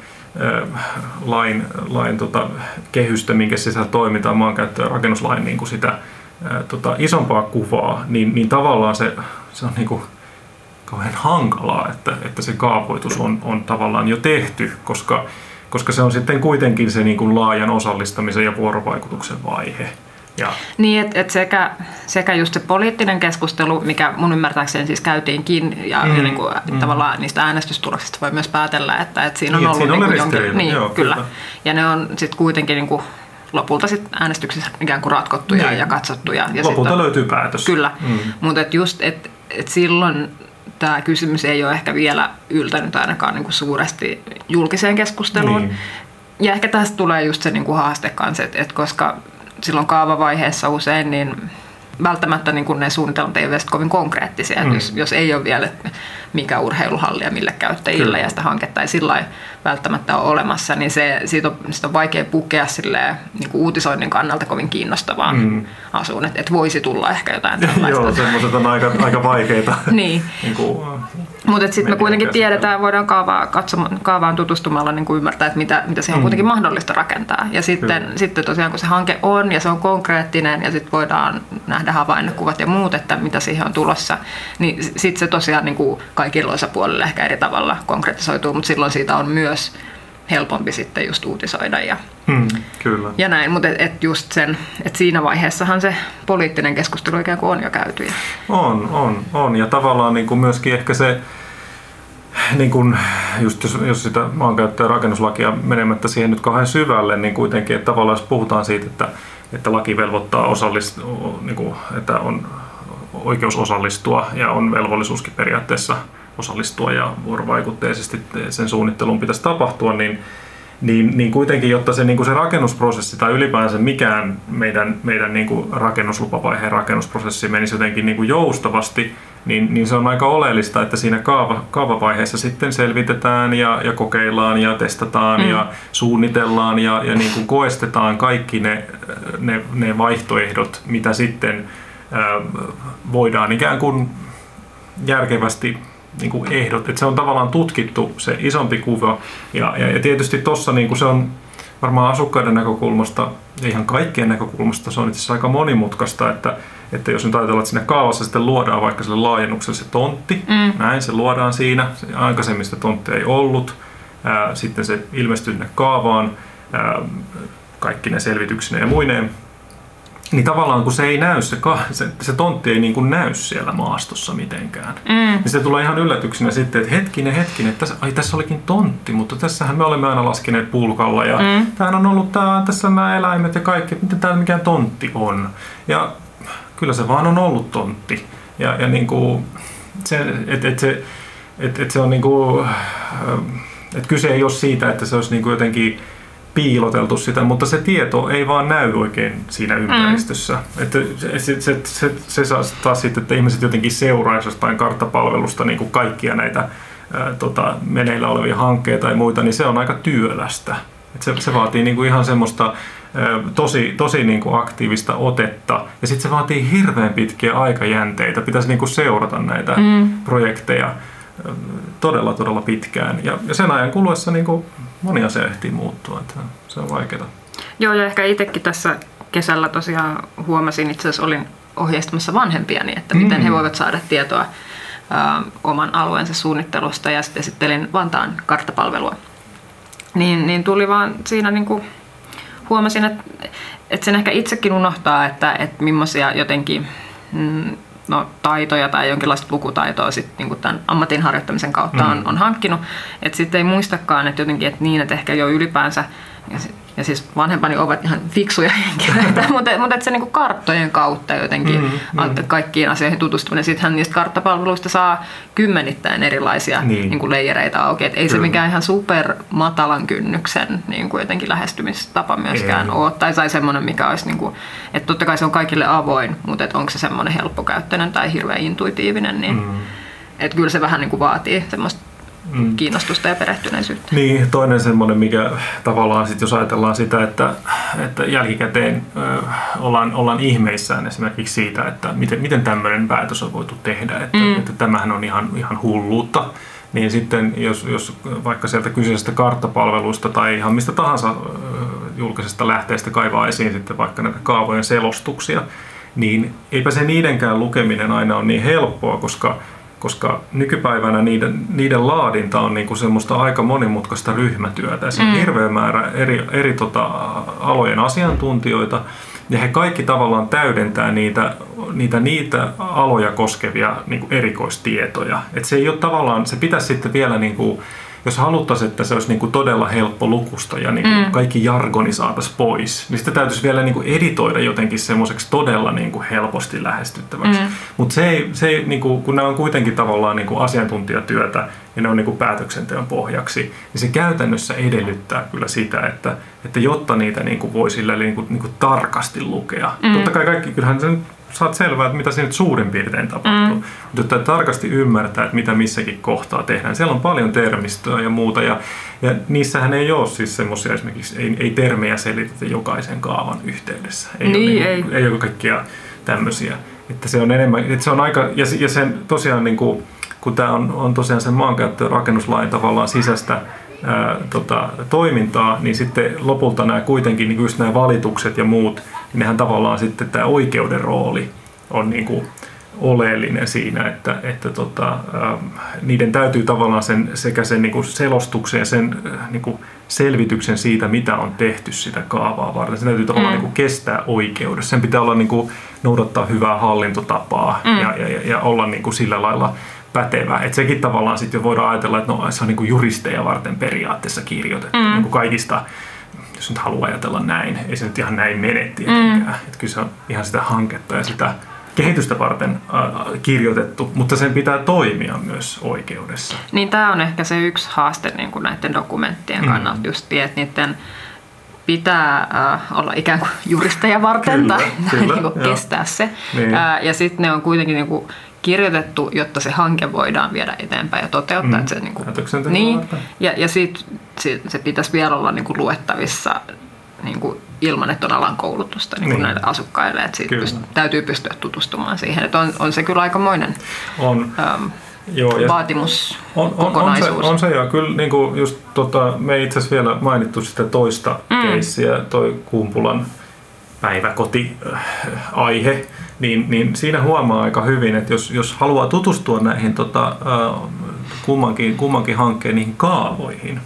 lain, lain tota, kehystä, minkä sisällä toimitaan maankäyttö- ja rakennuslain niin kuin sitä ää, tota, isompaa kuvaa, niin, niin tavallaan se, se on niin kuin, kauhean hankalaa, että, että se kaavoitus on, on tavallaan jo tehty, koska, koska se on sitten kuitenkin se niin kuin laajan osallistamisen ja vuorovaikutuksen vaihe. Ja. Niin, että et sekä, sekä just se poliittinen keskustelu, mikä mun ymmärtääkseni siis käytiinkin, ja, mm, ja niin kuin, mm. tavallaan niistä äänestystuloksista voi myös päätellä, että, että siinä on niin, ollut siinä niin kuin jonkin, niin, Joo, kyllä. kyllä. Ja ne on sitten kuitenkin niin kuin lopulta sit äänestyksissä ikään kuin ratkottuja niin. ja katsottuja. Ja lopulta sit on, löytyy päätös. Kyllä, mm. mutta et just, että et silloin tämä kysymys ei ole ehkä vielä yltänyt ainakaan niin kuin suuresti julkiseen keskusteluun. Niin. Ja ehkä tästä tulee just se niin kuin haaste kanssa, että, että koska silloin kaavavaiheessa usein niin välttämättä niin kuin ne suunnitelmat ei ole kovin konkreettisia. Mm. Jos, jos ei ole vielä mikä urheiluhallia mille käyttäjille Kyllä. ja sitä hanketta ei sillä välttämättä ole olemassa, niin se, siitä, on, siitä on vaikea pukea silleen, niin kuin uutisoinnin kannalta kovin kiinnostavaan mm. asuun, että et voisi tulla ehkä jotain tällaista. Joo, semmoiset on aika, aika vaikeita. niin. niin Mutta sitten me kuitenkin tiedetään, voidaan kaavaa, katsomaan, kaavaan tutustumalla niin kuin ymmärtää, että mitä, mitä siihen on mm. kuitenkin mahdollista rakentaa. Ja sitten, sitten tosiaan kun se hanke on ja se on konkreettinen ja sitten voidaan nähdä havainnokuvat ja muut, että mitä siihen on tulossa, niin sitten se tosiaan niin kuin kaikilla osapuolilla ehkä eri tavalla konkretisoituu, mutta silloin siitä on myös helpompi sitten just uutisoida ja, hmm, kyllä. ja näin. Mutta et, et just sen, että siinä vaiheessahan se poliittinen keskustelu ikään kuin on jo käyty. On, on, on. Ja tavallaan niin kuin myöskin ehkä se, niin kuin, just jos, jos sitä maankäyttö- ja rakennuslakia menemättä siihen nyt kauhean syvälle, niin kuitenkin, että tavallaan jos puhutaan siitä, että, että laki velvoittaa osallistua, niin kuin, että on oikeus osallistua ja on velvollisuuskin periaatteessa osallistua ja vuorovaikutteisesti sen suunnitteluun pitäisi tapahtua, niin, niin, niin kuitenkin, jotta se, niin kuin se rakennusprosessi tai ylipäänsä mikään meidän, meidän niin kuin rakennuslupavaiheen rakennusprosessi menisi jotenkin niin kuin joustavasti, niin, niin se on aika oleellista, että siinä kaava, kaavavaiheessa sitten selvitetään ja, ja kokeillaan ja testataan mm. ja suunnitellaan ja, ja niin kuin koestetaan kaikki ne, ne, ne vaihtoehdot, mitä sitten voidaan ikään kuin järkevästi niin kuin ehdot. Että se on tavallaan tutkittu se isompi kuva. Ja, ja, ja tietysti tuossa niin se on varmaan asukkaiden näkökulmasta ja ihan kaikkien näkökulmasta se on itse asiassa aika monimutkaista, että, että jos nyt ajatellaan, että sinne kaavassa sitten luodaan vaikka sille laajennukselle se tontti, mm. näin se luodaan siinä, se aikaisemmin sitä tonttia ei ollut, ää, sitten se ilmestyy sinne kaavaan, ää, kaikki ne selvityksineen ja muineen, niin tavallaan kun se ei näy, se, se, se tontti ei niin kuin näy siellä maastossa mitenkään. Mm. Niin se tulee ihan yllätyksenä sitten, että hetkinen, hetkinen, että tässä, ai, tässä olikin tontti, mutta tässähän me olemme aina laskeneet pulkalla ja mm. tämähän on ollut tää, tässä nämä eläimet ja kaikki, miten täällä mikään tontti on. Ja kyllä se vaan on ollut tontti. Ja, ja niin kuin, se, et, et se, et, et se on niin kuin, että kyse ei ole siitä, että se olisi niin kuin jotenkin piiloteltu sitä, mutta se tieto ei vaan näy oikein siinä ympäristössä. Mm. Että se, se, se, se, se saa taas sitten, että ihmiset jotenkin seuraisivat jostain karttapalvelusta niin kuin kaikkia näitä ää, tota, meneillä olevia hankkeita tai muita, niin se on aika työlästä. Että se, se vaatii niin kuin ihan semmoista ää, tosi, tosi niin kuin aktiivista otetta ja sitten se vaatii hirveän pitkiä aikajänteitä. Pitäisi niin kuin seurata näitä mm. projekteja todella, todella pitkään. Ja, ja sen ajan kuluessa niin kuin moni asia ehtii muuttua, että se on vaikeaa. Joo, ja ehkä itsekin tässä kesällä tosiaan huomasin, itse asiassa olin ohjeistamassa vanhempiani, että miten mm. he voivat saada tietoa ä, oman alueensa suunnittelusta ja sitten esittelin Vantaan karttapalvelua. Niin, niin tuli vaan siinä niin kuin, huomasin, että, että sen ehkä itsekin unohtaa, että, että millaisia jotenkin mm, no, taitoja tai jonkinlaista lukutaitoa sit, niin tämän ammatin harjoittamisen kautta on, mm. on hankkinut. Että sitten ei muistakaan, että jotenkin että niin, että ehkä jo ylipäänsä ja siis vanhempani ovat ihan fiksuja henkilöitä, mutta, mutta että se niin karttojen kautta jotenkin mm, mm. kaikkiin asioihin tutustuminen. Sittenhän niistä karttapalveluista saa kymmenittäin erilaisia niin. Niin kuin leijereitä auki. Että ei Kyllä. se mikään ihan super matalan kynnyksen niin kuin jotenkin lähestymistapa myöskään ole. Tai, tai semmoinen, mikä olisi, niin kuin, että totta kai se on kaikille avoin, mutta että onko se semmoinen helppokäyttöinen tai hirveän intuitiivinen, niin mm. että kyllä se vähän niin kuin vaatii semmoista mm. kiinnostusta ja perehtyneisyyttä. Niin, toinen semmoinen, mikä tavallaan sitten jos ajatellaan sitä, että, että jälkikäteen ö, ollaan, ollaan ihmeissään esimerkiksi siitä, että miten, miten tämmöinen päätös on voitu tehdä, että, mm. että tämähän on ihan, ihan hulluutta. Niin sitten jos, jos vaikka sieltä kyseisestä karttapalvelusta tai ihan mistä tahansa julkisesta lähteestä kaivaa esiin sitten vaikka näitä kaavojen selostuksia, niin eipä se niidenkään lukeminen aina ole niin helppoa, koska koska nykypäivänä niiden, niiden laadinta on niinku semmoista aika monimutkaista ryhmätyötä. Se on mm. hirveä määrä eri, eri tota, alojen asiantuntijoita, ja he kaikki tavallaan täydentää niitä, niitä, niitä aloja koskevia niin erikoistietoja. Et se ei ole tavallaan, se pitäisi sitten vielä niin kuin, jos haluttaisiin, että se olisi niin kuin todella helppo lukusta ja niin kuin mm. kaikki jargoni saataisiin pois, niin sitä täytyisi vielä niin kuin editoida jotenkin semmoiseksi todella niin kuin helposti lähestyttäväksi. Mm. Mutta se ei, se ei niin kuin, kun nämä on kuitenkin tavallaan niin kuin asiantuntijatyötä ja ne on niin kuin päätöksenteon pohjaksi, niin se käytännössä edellyttää kyllä sitä, että, että jotta niitä niin kuin voi sillä niin kuin, niin kuin tarkasti lukea. Mm. Totta kai kaikki, kyllähän se saat selvää, että mitä siinä nyt suurin piirtein tapahtuu. Mm. Mutta tarkasti ymmärtää, että mitä missäkin kohtaa tehdään. Siellä on paljon termistöä ja muuta, ja, ja niissähän ei ole siis semmoisia esimerkiksi, ei, ei termejä selitetä jokaisen kaavan yhteydessä. Ei, niin, ole, ei. ei ole kaikkia tämmöisiä. Että se on enemmän, että se on aika, ja, ja sen tosiaan niin kuin, kun tämä on, on tosiaan sen maankäyttö- ja rakennuslain tavallaan sisäistä ää, tota, toimintaa, niin sitten lopulta nämä kuitenkin niin just nämä valitukset ja muut, niin nehän tavallaan sitten tämä oikeuden rooli on niin kuin oleellinen siinä, että, että tota, ää, niiden täytyy tavallaan sen, sekä sen niin kuin selostuksen ja sen niin kuin selvityksen siitä, mitä on tehty sitä kaavaa varten. Se täytyy tavallaan mm. niin kuin kestää oikeudessa. Sen pitää olla niin kuin, noudattaa hyvää hallintotapaa mm. ja, ja, ja olla niin kuin sillä lailla pätevä. Että sekin tavallaan sitten jo voidaan ajatella, että no, se on niin kuin juristeja varten periaatteessa kirjoitettu mm. niin kuin kaikista jos nyt haluaa ajatella näin, ei se nyt ihan näin mene tietenkään. Mm. Että kyllä se on ihan sitä hanketta ja sitä kehitystä varten äh, kirjoitettu, mutta sen pitää toimia myös oikeudessa. Niin tämä on ehkä se yksi haaste niin kuin näiden dokumenttien kannalta, mm. just että niiden pitää äh, olla ikään kuin juristeja varten Kyllä, tai kyllä, niin kuin kestää se. Niin. Äh, ja sitten ne on kuitenkin niin kuin kirjoitettu, jotta se hanke voidaan viedä eteenpäin ja toteuttaa. Mm, se, niin kuin, niin, ja, ja sit, se, se pitäisi vielä olla niin kuin luettavissa niin kuin ilman, että on alan koulutusta niin kuin Niin. näille asukkaille. Että siitä pyst- täytyy pystyä tutustumaan siihen. Että on, on se kyllä aikamoinen On, ähm, joo, ja vaatimus on, on, on, se, on se, ja kyllä niin kuin just, tota, me ei itse asiassa vielä mainittu sitä toista mm. keissiä, toi Kumpulan päiväkoti-aihe, niin, niin siinä huomaa aika hyvin, että jos, jos haluaa tutustua näihin tota, kummankin, kummankin hankkeen niihin kaavoihin,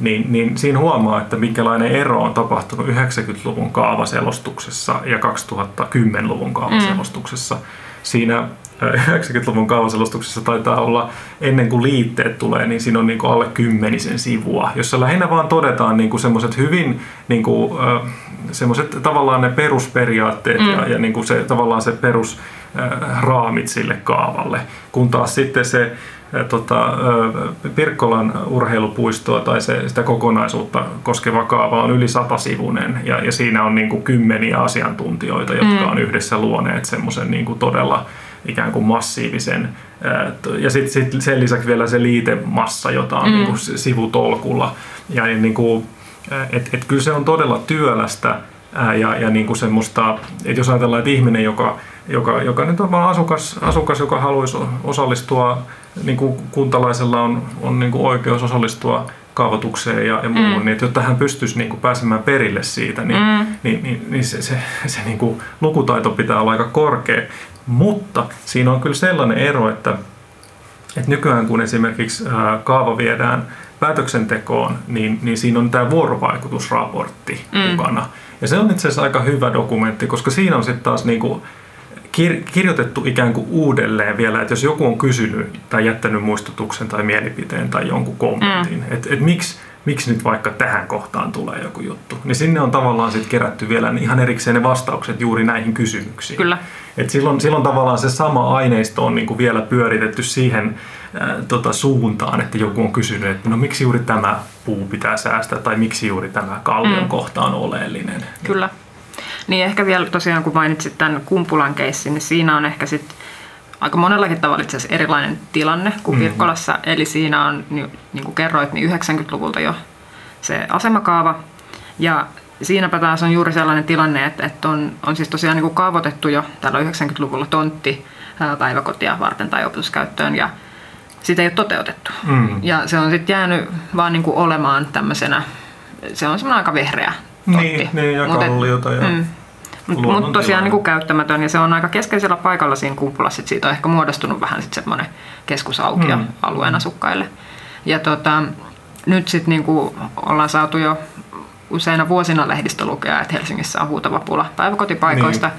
niin, niin siinä huomaa, että minkälainen ero on tapahtunut 90-luvun kaavaselostuksessa ja 2010-luvun kaavaselostuksessa. Siinä äh, 90-luvun kaavaselostuksessa taitaa olla, ennen kuin liitteet tulee, niin siinä on niin kuin alle kymmenisen sivua, jossa lähinnä vaan todetaan niin kuin semmoiset hyvin, niin kuin, semmoiset tavallaan ne perusperiaatteet mm. ja, ja niin kuin se, tavallaan se perus äh, raamit sille kaavalle, kun taas sitten se tota, äh, Pirkkolan urheilupuistoa tai se, sitä kokonaisuutta koskeva kaava on yli satasivunen ja, ja siinä on niin kuin kymmeniä asiantuntijoita, jotka on yhdessä luoneet semmoisen niin kuin todella ikään kuin massiivisen t- ja sitten sit sen lisäksi vielä se liitemassa, jota on mm. niin kuin sivutolkulla ja niin kuin, et, et kyllä se on todella työlästä ja, ja niin kuin semmoista, että jos ajatellaan, että ihminen, joka, joka, joka nyt on vaan asukas, asukas joka haluaisi osallistua, niin kuin kuntalaisella on, on niin kuin oikeus osallistua kaavoitukseen ja, ja muuhun, mm. niin että jotta hän pystyisi niin kuin pääsemään perille siitä, niin, mm. niin, niin, niin se, se, se niin kuin lukutaito pitää olla aika korkea. Mutta siinä on kyllä sellainen ero, että, että nykyään kun esimerkiksi kaava viedään päätöksentekoon, niin, niin siinä on tämä vuorovaikutusraportti mm. mukana. Ja se on itse asiassa aika hyvä dokumentti, koska siinä on sitten taas niinku kir- kirjoitettu ikään kuin uudelleen vielä, että jos joku on kysynyt tai jättänyt muistutuksen tai mielipiteen tai jonkun kommentin, mm. että et miksi, miksi nyt vaikka tähän kohtaan tulee joku juttu, niin sinne on tavallaan sitten kerätty vielä ihan erikseen ne vastaukset juuri näihin kysymyksiin. Kyllä. Et silloin, silloin tavallaan se sama aineisto on niinku vielä pyöritetty siihen ää, tota, suuntaan, että joku on kysynyt, että no miksi juuri tämä puu pitää säästää tai miksi juuri tämä kallion mm. kohta on oleellinen. Kyllä. Niin ehkä vielä tosiaan kun mainitsit tämän Kumpulan keissin, niin siinä on ehkä sitten aika monellakin tavalla itse asiassa erilainen tilanne kuin Mhm. Pirkkolassa. Eli siinä on, niin, niin kuin kerroit, niin 90-luvulta jo se asemakaava. Ja siinäpä taas on juuri sellainen tilanne, että, että on, on siis tosiaan niin kuin kaavoitettu jo tällä 90-luvulla tontti päiväkotia varten tai opetuskäyttöön. Ja sitä ei ole toteutettu. Mm. Ja se on sitten jäänyt vaan niin kuin olemaan tämmöisenä, se on semmoinen aika vehreä tontti. Niin, niin, ja Mut et- kalliota ja mm. Mutta tosiaan niin kuin käyttämätön ja se on aika keskeisellä paikalla siinä kumpulassa. Siitä on ehkä muodostunut vähän sit semmoinen keskusaukio Mm. alueen asukkaille. Ja tota, nyt sitten niin kuin ollaan saatu jo useina vuosina lehdistä lukea, että Helsingissä on huutava pula päiväkotipaikoista. Niin.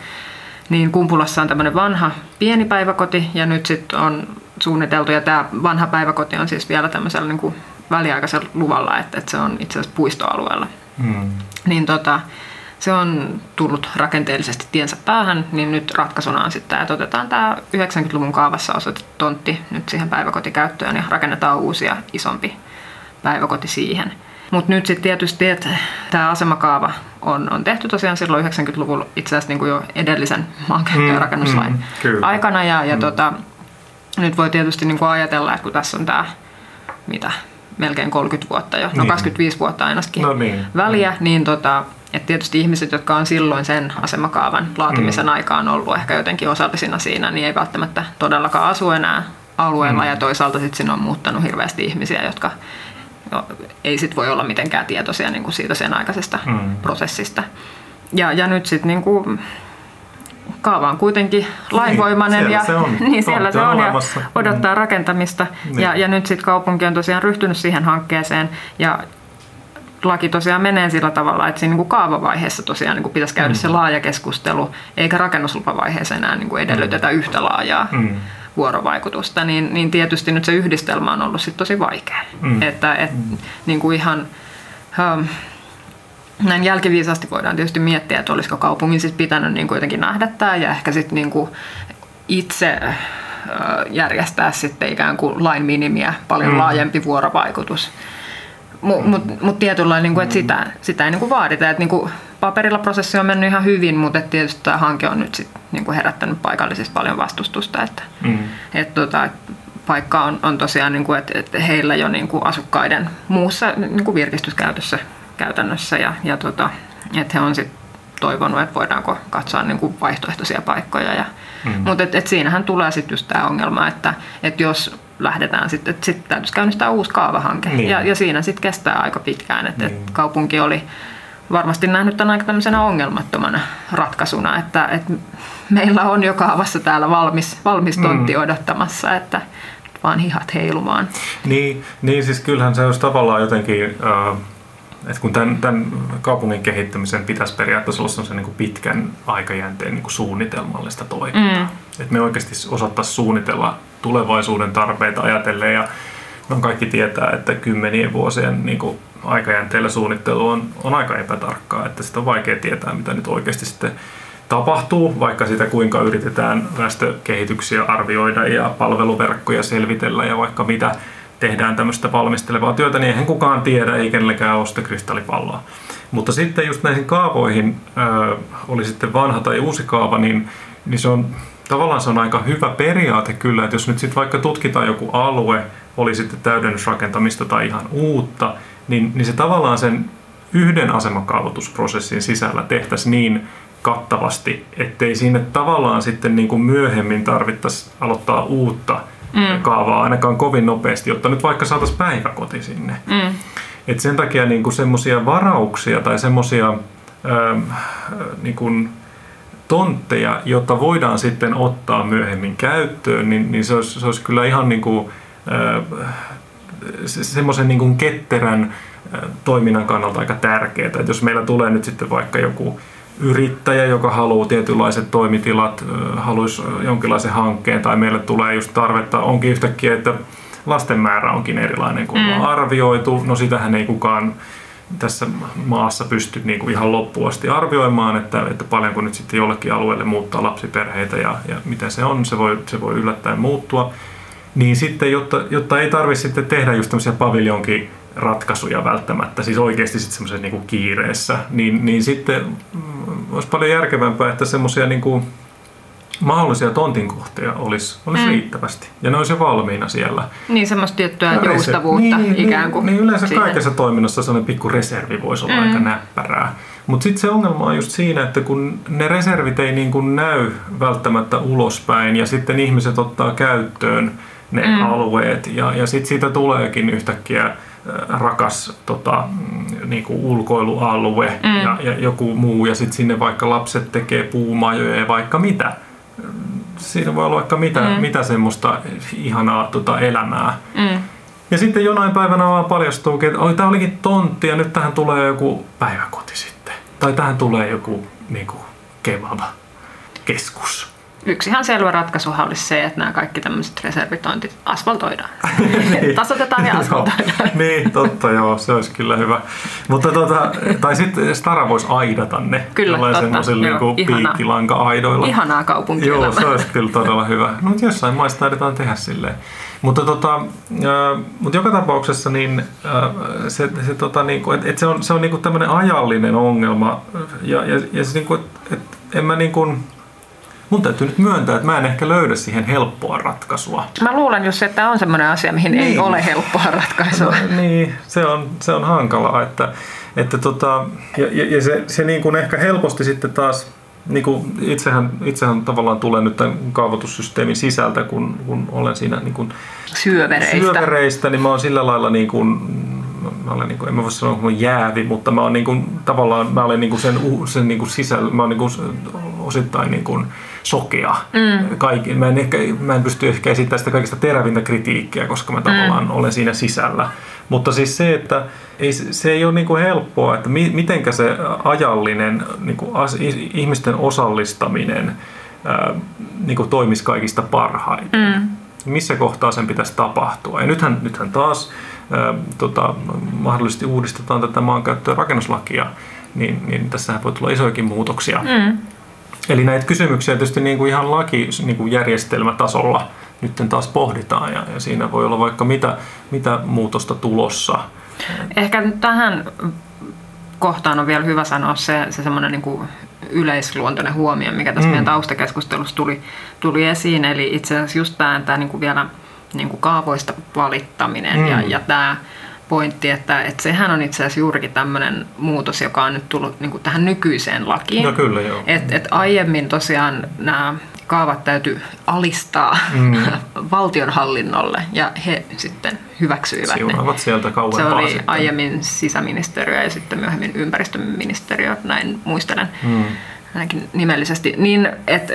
Niin, niin Kumpulassa on tämmöinen vanha pieni päiväkoti ja nyt sitten on suunniteltu, ja tämä vanha päiväkoti on siis vielä tämmöisellä niin kuin väliaikaisella luvalla, että, että se on itse asiassa puistoalueella. Mm. Niin tota, se on tullut rakenteellisesti tiensä päähän, niin nyt ratkaisuna on sitten, että otetaan tämä 90-luvun kaavassa osoitettu tontti nyt siihen päiväkotikäyttöön ja rakennetaan uusia isompi päiväkoti siihen. Mutta nyt sitten tietysti, että tämä asemakaava on, on tehty tosiaan silloin 90-luvulla itse asiassa niin kuin jo edellisen maankäyttö- ja Mm, rakennuslain mm, kyllä. aikana. Ja, ja tota, nyt voi tietysti niin kuin ajatella, että kun tässä on tämä, mitä, melkein 30 vuotta jo, no Niin. 25 vuotta ainakin No niin. väliä, niin tota, että tietysti ihmiset, jotka on silloin sen asemakaavan laatimisen Mm. aikaan ollut ehkä jotenkin osallisina siinä, niin ei välttämättä todellakaan asu enää alueella. Mm. Ja toisaalta sitten sinne on muuttanut hirveästi ihmisiä, jotka jo, ei sit voi olla mitenkään tietoisia niin kuin siitä sen aikaisesta Mm. prosessista. Ja, ja nyt sitten niin kuin, kaava on kuitenkin lainvoimainen siellä ja se on. niin siellä se on ja odottaa rakentamista. Niin. Ja, ja nyt sitten kaupunki on tosiaan ryhtynyt siihen hankkeeseen ja laki tosiaan menee sillä tavalla, että siinä niin kuin kaavavaiheessa tosiaan niin kuin pitäisi käydä Mm. se laaja keskustelu, eikä rakennuslupavaiheessa enää niin kuin edellytetä yhtä laajaa Mm. vuorovaikutusta, niin, niin tietysti nyt se yhdistelmä on ollut sit tosi vaikea. Mm. Että et, niin kuin ihan, ähm, näin jälkiviisasti voidaan tietysti miettiä, että olisiko kaupungin siis pitänyt niin kuin jotenkin nähdä tämä ja ehkä sitten niin kuin itse ö, järjestää sitten ikään kuin lain minimiä paljon mm. laajempi vuorovaikutus. Mutta mut, mut tietynlainen, niin kuin, että sitä, sitä ei niin kuin vaadita. Että niin kuin paperilla prosessi on mennyt ihan hyvin, mutta tietysti tämä hanke on nyt sit, niin kuin herättänyt paikallisesti paljon vastustusta. Että, mm. et, tota, paikka on, on tosiaan, niin kuin, että, että heillä jo niin kuin asukkaiden muussa niin kuin virkistyskäytössä käytännössä ja, ja tota, että he on sitten toivonut, että voidaanko katsoa niin kuin vaihtoehtoisia paikkoja. Ja, mm. Mutta et, et siinähän tulee sitten just tämä ongelma, että et jos lähdetään sitten, että sitten täytyisi käynnistää uusi kaavahanke. Niin. Ja, ja siinä sitten kestää aika pitkään, että niin. et kaupunki oli varmasti nähnyt tämän aika tämmöisenä ongelmattomana ratkaisuna, että, että meillä on jo kaavassa täällä valmis, valmis tontti mm. odottamassa, että vaan hihat heilumaan. Niin, niin siis kyllähän se olisi tavallaan jotenkin... Äh että kun tämän, tämän kaupungin kehittämisen pitäisi periaatteessa olla se niin pitkän aikajänteen niin suunnitelmallista toimintaa. Mm. Että me oikeasti osattaisiin suunnitella tulevaisuuden tarpeita ajatellen ja no kaikki tietää, että kymmenien vuosien niin kuin aikajänteellä suunnittelu on, on aika epätarkkaa, että sitä on vaikea tietää, mitä nyt oikeasti sitten tapahtuu, vaikka sitä kuinka yritetään väestökehityksiä arvioida ja palveluverkkoja selvitellä ja vaikka mitä tehdään tämmöistä valmistelevaa työtä, niin eihän kukaan tiedä, ei kenellekään ole sitä kristallipalloa. Mutta sitten just näihin kaavoihin, oli sitten vanha tai uusi kaava, niin, niin se on tavallaan se on aika hyvä periaate kyllä, että jos nyt sitten vaikka tutkitaan joku alue, oli sitten täydennysrakentamista tai ihan uutta, niin, niin se tavallaan sen yhden asemakaavoitusprosessin sisällä tehtäisiin niin kattavasti, ettei sinne tavallaan sitten niin kuin myöhemmin tarvittaisi aloittaa uutta mm. kaavaa ainakaan kovin nopeasti, jotta nyt vaikka saataisiin päiväkoti sinne. Mm. Et sen takia niin semmoisia varauksia tai semmoisia niin tontteja, jotta voidaan sitten ottaa myöhemmin käyttöön, niin, niin se, olisi, se olisi kyllä ihan niin kuin, äh, semmoisen niin kuin ketterän toiminnan kannalta aika tärkeää. Että jos meillä tulee nyt sitten vaikka joku yrittäjä, joka haluaa tietynlaiset toimitilat, haluaisi jonkinlaisen hankkeen tai meille tulee just tarvetta, onkin yhtäkkiä, että lasten määrä onkin erilainen kuin mm. on arvioitu. No sitähän ei kukaan tässä maassa pysty niin kuin ihan loppuun asti arvioimaan, että, että paljonko nyt sitten jollekin alueelle muuttaa lapsiperheitä ja, ja mitä se on, se voi, se voi yllättäen muuttua. Niin sitten, jotta, jotta ei tarvitse sitten tehdä just tämmöisiä paviljonkin ratkaisuja välttämättä, siis oikeasti sitten semmoisessa niin kiireessä, niin, niin sitten olisi paljon järkevämpää, että semmoisia niin kuin mahdollisia tontinkohtia olisi, olisi mm. riittävästi. Ja ne olisi jo valmiina siellä. Niin, semmoista tiettyä ja joustavuutta niin, niin, ikään kuin. Niin, yleensä siihen. kaikessa toiminnassa sellainen pikku reservi voisi olla mm. aika näppärää. Mutta sitten se ongelma on just siinä, että kun ne reservit ei niin kuin näy välttämättä ulospäin ja sitten ihmiset ottaa käyttöön ne mm. alueet ja, ja sitten siitä tuleekin yhtäkkiä rakas tota, niin kuin ulkoilualue mm. ja, ja joku muu ja sitten sinne vaikka lapset tekee puumajoja ja vaikka mitä. Siinä voi olla vaikka mitä, mm. mitä semmoista ihanaa tota, elämää. Mm. Ja sitten jonain päivänä vaan paljastuukin, että oi, tämä olikin tontti ja nyt tähän tulee joku päiväkoti sitten. Tai tähän tulee joku niin kuin, kebab-keskus. Yksi ihan selvä ratkaisuhan olisi se, että nämä kaikki tämmöiset reservitointit asfaltoidaan. niin. Tasotetaan ja asfaltoidaan. niin, totta joo, se olisi kyllä hyvä. Mutta tota, tai sitten Stara voisi aidata ne. Kyllä, totta. semmoisilla niinku piikkilanka-aidoilla. Ihanaa kaupunkielämää. Joo, se olisi kyllä todella hyvä. No, mutta jossain maissa taidetaan tehdä silleen. Mutta, tota, äh, mutta joka tapauksessa niin, äh, se, se, tota, niinku, et, et se on, se on niinku tämmöinen ajallinen ongelma. Ja, ja, ja se, niinku, et, et, en mä niinku, mun täytyy nyt myöntää, että mä en ehkä löydä siihen helppoa ratkaisua. Mä luulen just, että on semmoinen asia, mihin niin. ei ole helppoa ratkaisua. No, niin, se on, se on hankalaa. Että, että tota, ja, ja, ja se, se niin kuin ehkä helposti sitten taas niin kuin itsehän, itsehän tavallaan tulee nyt tämän kaavoitussysteemin sisältä, kun, kun olen siinä niin kuin syövereistä. syövereistä, niin mä oon sillä lailla niin kuin, mä olen niin kuin, en mä voi sanoa, että mä jäävi, mutta mä olen niin kuin, tavallaan mä olen niin kuin sen, sen niin kuin sisällä, mä olen niin kuin osittain niin kuin, sokea. Mm. Kaikin. Mä, en ehkä, mä en pysty ehkä esittämään sitä kaikista terävintä kritiikkiä, koska mä tavallaan mm. olen siinä sisällä. Mutta siis se, että ei, se ei ole niin kuin helppoa, että mi, mitenkä se ajallinen niin kuin as, ihmisten osallistaminen ää, niin kuin toimisi kaikista parhaiten. Mm. Missä kohtaa sen pitäisi tapahtua. Ja nythän, nythän taas ää, tota, mahdollisesti uudistetaan tätä maankäyttö- ja rakennuslakia niin, niin tässähän voi tulla isoikin muutoksia. Mm. Eli näitä kysymyksiä tietysti niin kuin ihan lakijärjestelmätasolla niin nyt taas pohditaan ja, ja siinä voi olla vaikka mitä, mitä muutosta tulossa. Ehkä nyt tähän kohtaan on vielä hyvä sanoa se, se semmoinen niin yleisluontoinen huomio, mikä tässä mm. meidän taustakeskustelussa tuli, tuli esiin. Eli itse asiassa just tämä, tämä niin kuin vielä niin kuin kaavoista valittaminen mm. ja, ja tämä pointti, että, että sehän on itse asiassa juurikin tämmöinen muutos, joka on nyt tullut niin kuin tähän nykyiseen lakiin. No kyllä, joo. Et, et aiemmin tosiaan nämä kaavat täytyy alistaa mm. valtionhallinnolle ja he sitten hyväksyivät Siunaavat ne. sieltä kauempaa Se oli sitten. aiemmin sisäministeriö ja sitten myöhemmin ympäristöministeriö, näin muistelen mm. ainakin nimellisesti. Niin, että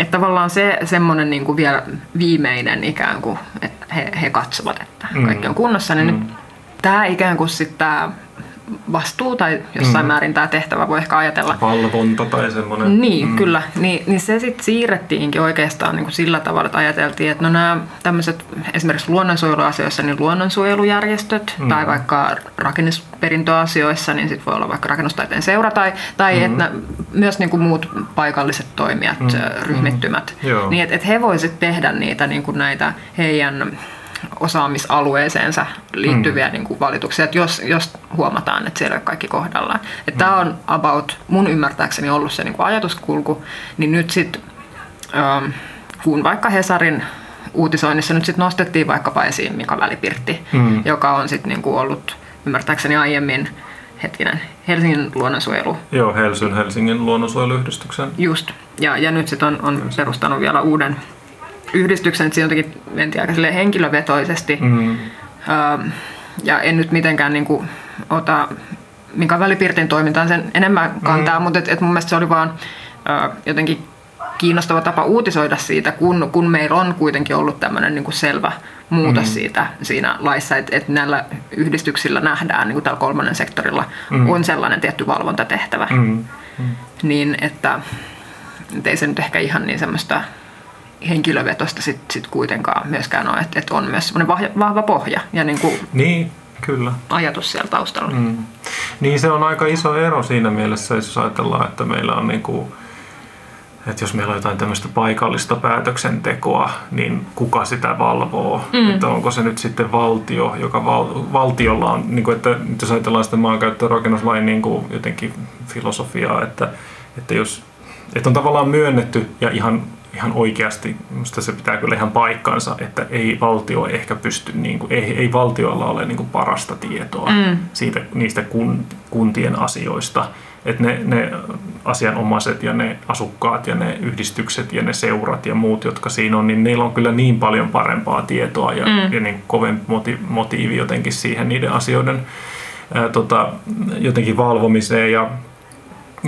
et tavallaan se semmoinen niin kuin vielä viimeinen ikään kuin, että he, he katsovat, että mm. kaikki on kunnossa, niin mm. nyt tämä ikään kuin sitten tämä vastuu tai jossain mm. määrin tämä tehtävä voi ehkä ajatella. Valvonta tai semmoinen. Niin, mm. kyllä. Niin, niin se sitten siirrettiinkin oikeastaan niin kuin sillä tavalla, että ajateltiin, että no nämä tämmöiset esimerkiksi luonnonsuojeluasioissa niin luonnonsuojelujärjestöt mm. tai vaikka rakennusperintöasioissa, niin sitten voi olla vaikka rakennustaiteen seura tai, tai mm. että myös niin kuin muut paikalliset toimijat, mm. ryhmittymät, mm. niin että et he voisivat tehdä niitä niin kuin näitä heidän osaamisalueeseensa liittyviä mm. niin kuin valituksia, että jos, jos huomataan, että siellä ei ole kaikki kohdallaan. Että mm. Tämä on about mun ymmärtääkseni ollut se niin kuin ajatuskulku, niin nyt sitten ähm, kun vaikka Hesarin uutisoinnissa nyt sitten nostettiin vaikkapa esiin Mika Välipirtti, mm. joka on sitten niin kuin ollut ymmärtääkseni aiemmin hetkinen, Helsingin luonnonsuojelu. Joo, Helsingin, Helsingin luonnonsuojeluyhdistyksen. Just, ja, ja nyt sitten on, on perustanut vielä uuden yhdistyksen, että siinä jotenkin mentiin aika henkilövetoisesti. Mm. ja en nyt mitenkään niin kuin, ota minkä välipiirtin toimintaan sen enemmän kantaa, mm. mutta et, et mun mielestä se oli vaan ö, jotenkin kiinnostava tapa uutisoida siitä, kun, kun meillä on kuitenkin ollut tämmöinen niin kuin selvä muutos mm. siitä siinä laissa, että, että näillä yhdistyksillä nähdään, niin kuin tällä kolmannen sektorilla mm. on sellainen tietty valvontatehtävä. Mm. Mm. Niin, että, että ei se nyt ehkä ihan niin semmoista henkilövetosta sitten sit kuitenkaan myöskään ole, että, että on myös semmoinen vahva pohja ja niin kuin niin, kyllä. ajatus siellä taustalla. Mm. Niin se on aika iso ero siinä mielessä, jos ajatellaan, että meillä on niin kuin, että jos meillä on jotain tämmöistä paikallista päätöksentekoa, niin kuka sitä valvoo? Mm. Että onko se nyt sitten valtio, joka val, valtiolla on, niin kuin, että jos ajatellaan sitä maankäyttö- ja rakennuslain niin kuin jotenkin filosofiaa, että, että jos että on tavallaan myönnetty ja ihan ihan oikeasti, minusta se pitää kyllä ihan paikkansa, että ei valtio ehkä pysty, niin kuin, ei, ei valtiolla ole niin kuin parasta tietoa mm. siitä, niistä kun, kuntien asioista. Että ne, ne asianomaiset ja ne asukkaat ja ne yhdistykset ja ne seurat ja muut, jotka siinä on, niin neillä on kyllä niin paljon parempaa tietoa ja, mm. ja niin kovempi motiivi jotenkin siihen niiden asioiden ää, tota, jotenkin valvomiseen ja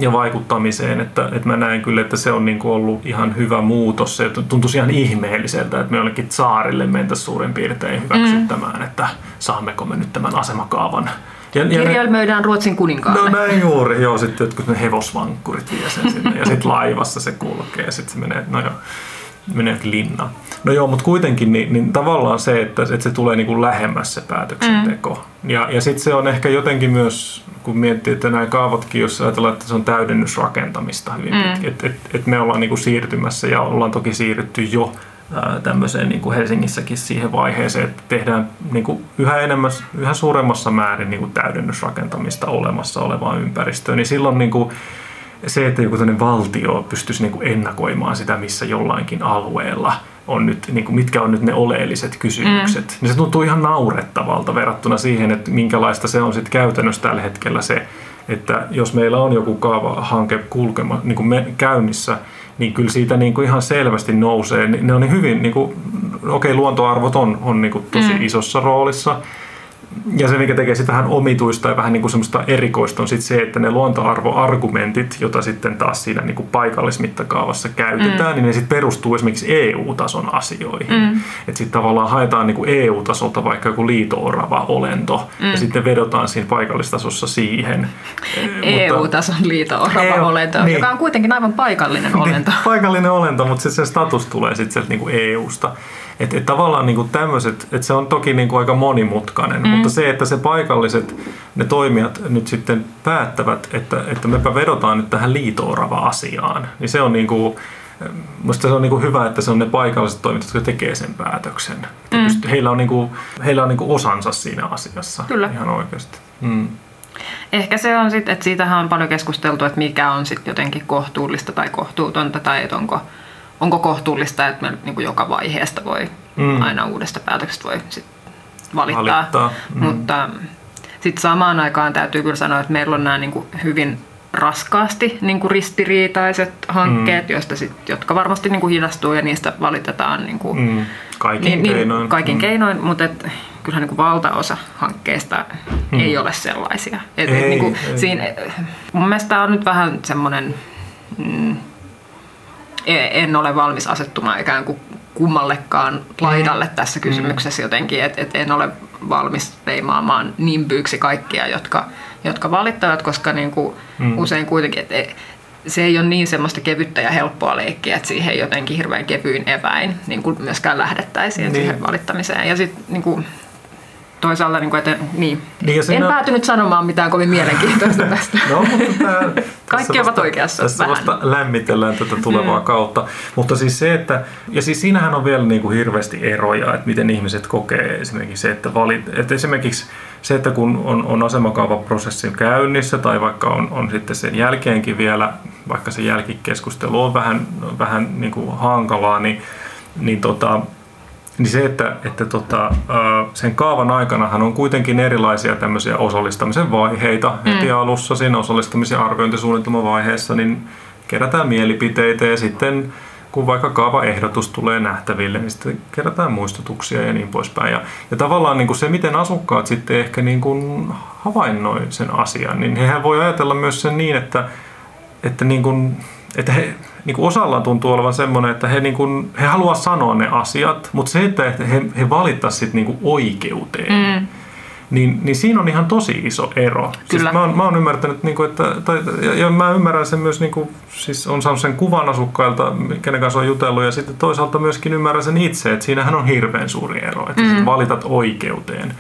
ja vaikuttamiseen, että, että mä näen kyllä, että se on niin kuin ollut ihan hyvä muutos. Se tuntuisi ihan ihmeelliseltä, että me jollekin saarille mentäisiin suurin piirtein hyväksyttämään, mm. että saammeko me nyt tämän asemakaavan. Ja, ja Kirjelmöidään Ruotsin kuninkaalle. No näin juuri, joo, sitten jotkut ne hevosvankkurit vie sen sinne ja sitten laivassa se kulkee ja sitten se menee, no joo menee linna. No joo, mutta kuitenkin niin, niin tavallaan se, että, että se tulee niin kuin lähemmäs se päätöksenteko. Mm. Ja, ja sitten se on ehkä jotenkin myös, kun miettii, että nämä kaavatkin, jos ajatellaan, että se on täydennysrakentamista hyvin mm. pitkin, että et, et me ollaan niin kuin siirtymässä ja ollaan toki siirrytty jo tämmöiseen niin kuin Helsingissäkin siihen vaiheeseen, että tehdään niin kuin yhä, enemmän, yhä suuremmassa määrin niin kuin täydennysrakentamista olemassa olevaan ympäristöön, niin silloin niin kuin, se, että joku valtio pystyisi niin kuin ennakoimaan sitä, missä jollainkin alueella on nyt, niin kuin mitkä on nyt ne oleelliset kysymykset, mm. niin se tuntuu ihan naurettavalta verrattuna siihen, että minkälaista se on sitten käytännössä tällä hetkellä se, että jos meillä on joku kaavahanke kulkema, niin kuin me, käynnissä, niin kyllä siitä niin kuin ihan selvästi nousee. Ne on niin hyvin, niin kuin, okei okay, luontoarvot on, on niin kuin tosi mm. isossa roolissa, ja se, mikä tekee sitä vähän omituista ja vähän niin kuin semmoista erikoista, on sitten se, että ne luontoarvoargumentit, joita sitten taas siinä niin kuin paikallismittakaavassa käytetään, mm. niin ne sitten perustuu esimerkiksi EU-tason asioihin. Mm. Että sitten tavallaan haetaan niin kuin EU-tasolta vaikka joku liito-orava olento, mm. ja sitten vedotaan siinä paikallistasossa siihen. EU-tason liito-orava EU, olento, niin. joka on kuitenkin aivan paikallinen niin, olento. paikallinen olento, mutta se, se status tulee sitten sieltä niin kuin EU-sta. Että et tavallaan niin tämmöiset, että se on toki niin kuin aika monimutkainen, mm. mutta se, että se paikalliset, ne toimijat nyt sitten päättävät, että, että mepä vedotaan nyt tähän liitoorava-asiaan, niin se on niin kuin, Minusta se on niin hyvä, että se on ne paikalliset toimijat, jotka tekee sen päätöksen. Mm. Heillä on, niin kuin, heillä on niin kuin osansa siinä asiassa Kyllä. ihan oikeasti. Mm. Ehkä se on sitten, että siitähän on paljon keskusteltu, että mikä on sitten jotenkin kohtuullista tai kohtuutonta, tai että onko, onko kohtuullista, että me niin joka vaiheesta voi, mm. aina uudesta päätöksestä voi sit valittaa. valittaa. Mm. Mutta sitten samaan aikaan täytyy kyllä sanoa, että meillä on nämä niin hyvin raskaasti niin kuin ristiriitaiset hankkeet, mm. joista sit, jotka varmasti niin kuin hidastuu ja niistä valitetaan niin kuin, mm. kaikin niin, keinoin. Niin, kaikin mm. keinoin, mutta et, kyllähän niin kuin valtaosa hankkeista mm. ei ole sellaisia. Et, ei, et, niin kuin, ei. Siinä, mun mielestä tämä on nyt vähän semmoinen, mm, en ole valmis asettumaan ikään kuin kummallekaan laidalle mm. tässä kysymyksessä jotenkin, että et en ole valmis leimaamaan nimbyyksi kaikkia, jotka, jotka valittavat, koska niin kuin mm. usein kuitenkin, että se ei ole niin semmoista kevyttä ja helppoa leikkiä, että siihen jotenkin hirveän kevyin eväin niin kuin myöskään lähdettäisiin niin. siihen valittamiseen. Ja sitten niin kuin, toisaalta, niin kuin, että niin, niin en siinä... päätynyt sanomaan mitään kovin mielenkiintoista tästä. no, mutta tämä, Kaikki ovat oikeassa. Tässä vähän. vasta lämmitellään tätä tulevaa mm. kautta. Mutta siis se, että, ja siis siinähän on vielä niin kuin hirveästi eroja, että miten ihmiset kokee esimerkiksi se, että, valit, että esimerkiksi se, että kun on, on asemakaavaprosessi käynnissä tai vaikka on, on sitten sen jälkeenkin vielä, vaikka se jälkikeskustelu on vähän, vähän niin kuin hankalaa, niin, niin tota, niin se, että, että tota, sen kaavan aikanahan on kuitenkin erilaisia tämmöisiä osallistamisen vaiheita. Mm. Heti alussa siinä osallistamisen arviointisuunnitelmavaiheessa niin kerätään mielipiteitä ja sitten kun vaikka kaavaehdotus tulee nähtäville, niin sitten kerätään muistutuksia ja niin poispäin. Ja, ja tavallaan niin kuin se, miten asukkaat sitten ehkä niin kuin havainnoi sen asian, niin hehän voi ajatella myös sen niin, että, että, niin kuin, että he, niin kuin osalla tuntuu olevan semmoinen, että he, niin kuin, he haluaa sanoa ne asiat, mutta se, että he, he valittaisivat niin kuin oikeuteen, mm. niin, niin siinä on ihan tosi iso ero. Siis Kyllä. Siis mä, oon, mä oon ymmärtänyt, niin kuin, että, tai, ja, ja mä ymmärrän sen myös, niin kuin, siis on saanut sen kuvan asukkailta, kenen kanssa on jutellut, ja sitten toisaalta myöskin ymmärrän sen itse, että siinähän on hirveän suuri ero, että mm. valitat oikeuteen.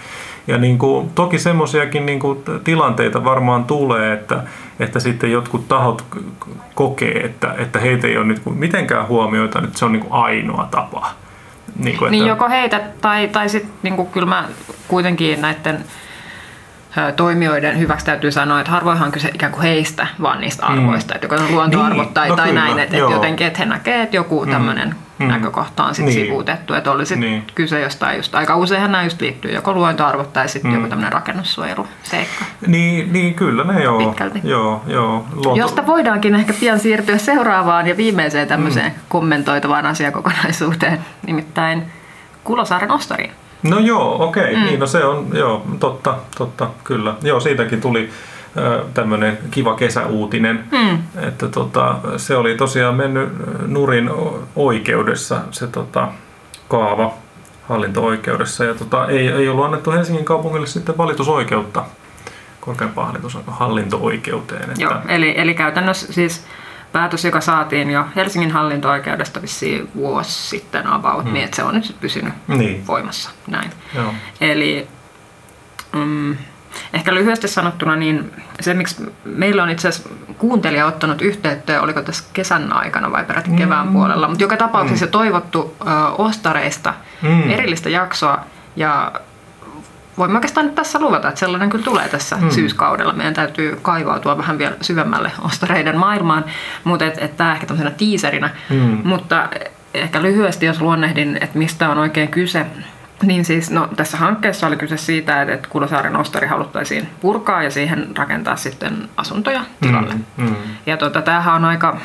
Ja niin kuin, toki semmoisiakin niin kuin, tilanteita varmaan tulee, että, että sitten jotkut tahot kokee, että, että heitä ei ole nyt mitenkään huomioita, että se on niin kuin ainoa tapa. Niin, kuin, että... niin joko heitä tai, tai sitten niin kyllä mä kuitenkin näiden toimijoiden hyväksi täytyy sanoa, että harvoinhan kyse ikään kuin heistä, vaan niistä mm. arvoista, mm. että joko on luontoarvot niin, tai, no tai kyllä, näin, että, että jotenkin että he näkevät, että joku mm. tämmöinen mm. Näkökohta on sitten niin. sivuutettu, että olisi niin. kyse jostain just, aika useinhan nämä just liittyy joko luontoarvot tai sitten mm. joku tämmöinen rakennussuojeluseikka. Niin, niin kyllä ne joo. Pitkälti. Joo, joo. Luonto... Josta voidaankin ehkä pian siirtyä seuraavaan ja viimeiseen tämmöiseen mm. kommentoitavaan asiakokonaisuuteen, nimittäin Kulosaaren ostariin. No joo, okei. Okay. Mm. Niin, no se on, joo, totta, totta, kyllä. Joo, siitäkin tuli tämmöinen kiva kesäuutinen, mm. että tota, se oli tosiaan mennyt nurin oikeudessa se tota, kaava hallinto-oikeudessa ja tota, ei, ei ollut annettu Helsingin kaupungille sitten valitusoikeutta korkeampaan hallinto-oikeuteen. Että... Joo, eli, eli käytännössä siis päätös, joka saatiin jo Helsingin hallinto-oikeudesta vissiin vuosi sitten about, hmm. niin että se on nyt pysynyt niin. voimassa. Näin. Joo. Eli mm, ehkä lyhyesti sanottuna, niin se miksi meillä on itse asiassa kuuntelija ottanut yhteyttä, oliko tässä kesän aikana vai peräti mm. kevään puolella, mutta joka tapauksessa mm. toivottu uh, ostareista mm. erillistä jaksoa ja voimme oikeastaan nyt tässä luvata, että sellainen kyllä tulee tässä mm. syyskaudella. Meidän täytyy kaivautua vähän vielä syvemmälle ostareiden maailmaan, mutta et, et tämä ehkä tämmöisenä tiiserinä. Mm. Mutta ehkä lyhyesti, jos luonnehdin, että mistä on oikein kyse, niin siis no, tässä hankkeessa oli kyse siitä, että, Kulosaaren ostari haluttaisiin purkaa ja siihen rakentaa sitten asuntoja tilalle. Mm. Mm. Ja tota, tämähän on aika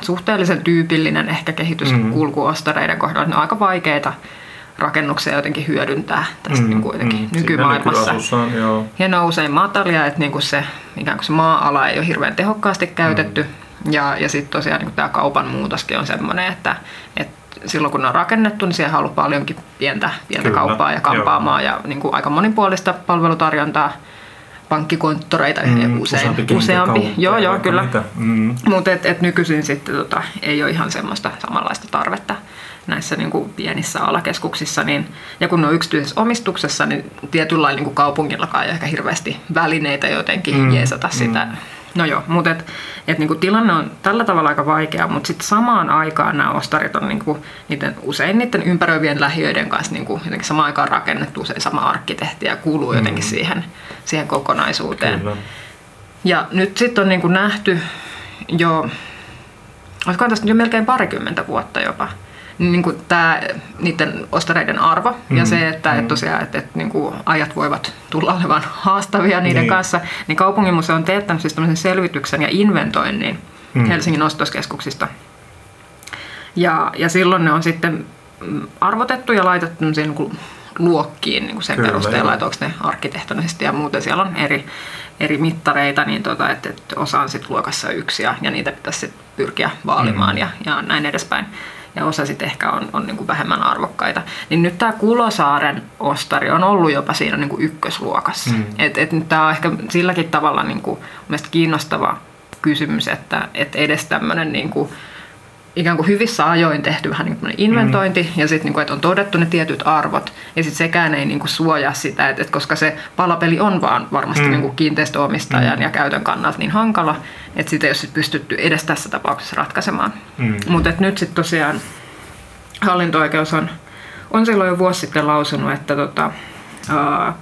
suhteellisen tyypillinen ehkä kehityskulku mm. ostareiden kohdalla. Ne on aika vaikeita rakennuksia jotenkin hyödyntää tästä mm, niin kuitenkin mm, nykymaailmassa. joo. Ja ne on usein matalia, että niin kuin se, ikään kuin se maa-ala ei ole hirveän tehokkaasti käytetty. Mm. Ja, ja sitten tosiaan niin tämä kaupan muutoskin on sellainen, että, että silloin kun ne on rakennettu, niin siellä on ollut paljonkin pientä, pientä Kyllä, kauppaa ja kampaamaa joo. ja niin kuin aika monipuolista palvelutarjontaa pankkikonttoreita mm, usein, useampi. useampi. Joo, joo, kyllä. Mm. Mutta et, et nykyisin sitten tota, ei ole ihan semmoista samanlaista tarvetta näissä niin kuin pienissä alakeskuksissa. Niin, ja kun ne on yksityisessä omistuksessa, niin tietyllä niin kuin kaupungillakaan ei ole ehkä hirveästi välineitä jotenkin mm. jeesata sitä. No joo, mutta et, et niinku tilanne on tällä tavalla aika vaikea, mutta sitten samaan aikaan nämä ostarit on niinku, niiden, usein niiden ympäröivien lähiöiden kanssa niinku, jotenkin samaan aikaan rakennettu usein sama arkkitehti ja kuuluu jotenkin mm. siihen, siihen kokonaisuuteen. Kyllä. Ja nyt sitten on niinku nähty jo, olisiko tästä jo melkein parikymmentä vuotta jopa, niin kuin tämä niiden ostareiden arvo mm, ja se, että mm. et tosiaan että et, niin kuin ajat voivat tulla olevan haastavia niiden niin. kanssa, niin kaupunginmuseo on teettänyt siis selvityksen ja inventoinnin mm. Helsingin ostoskeskuksista. Ja, ja silloin ne on sitten arvotettu ja laitettu niin kuin luokkiin niin kuin sen Kyllä, perusteella, jo. että onko ne arkkitehtonisesti ja muuten siellä on eri, eri mittareita, niin tota, että, että osa on sitten luokassa yksi ja, ja niitä pitäisi sit pyrkiä vaalimaan mm. ja, ja näin edespäin ja osa sitten ehkä on, on niin kuin vähemmän arvokkaita. Niin nyt tämä Kulosaaren ostari on ollut jopa siinä niin kuin ykkösluokassa. Mm. Et, et nyt tämä on ehkä silläkin tavalla niin kuin, kiinnostava kysymys, että et edes tämmöinen niin kuin, ikään kuin hyvissä ajoin tehty vähän niin kuin inventointi mm. ja sitten niin kuin, että on todettu ne tietyt arvot ja sitten sekään ei niin kuin suojaa sitä, että, että koska se palapeli on vaan varmasti mm. niin kuin kiinteistöomistajan mm. ja käytön kannalta niin hankala, että sitä ei ole sit pystytty edes tässä tapauksessa ratkaisemaan. Mm. Mutta nyt sitten tosiaan hallinto-oikeus on, on silloin jo vuosi sitten lausunut, että tota,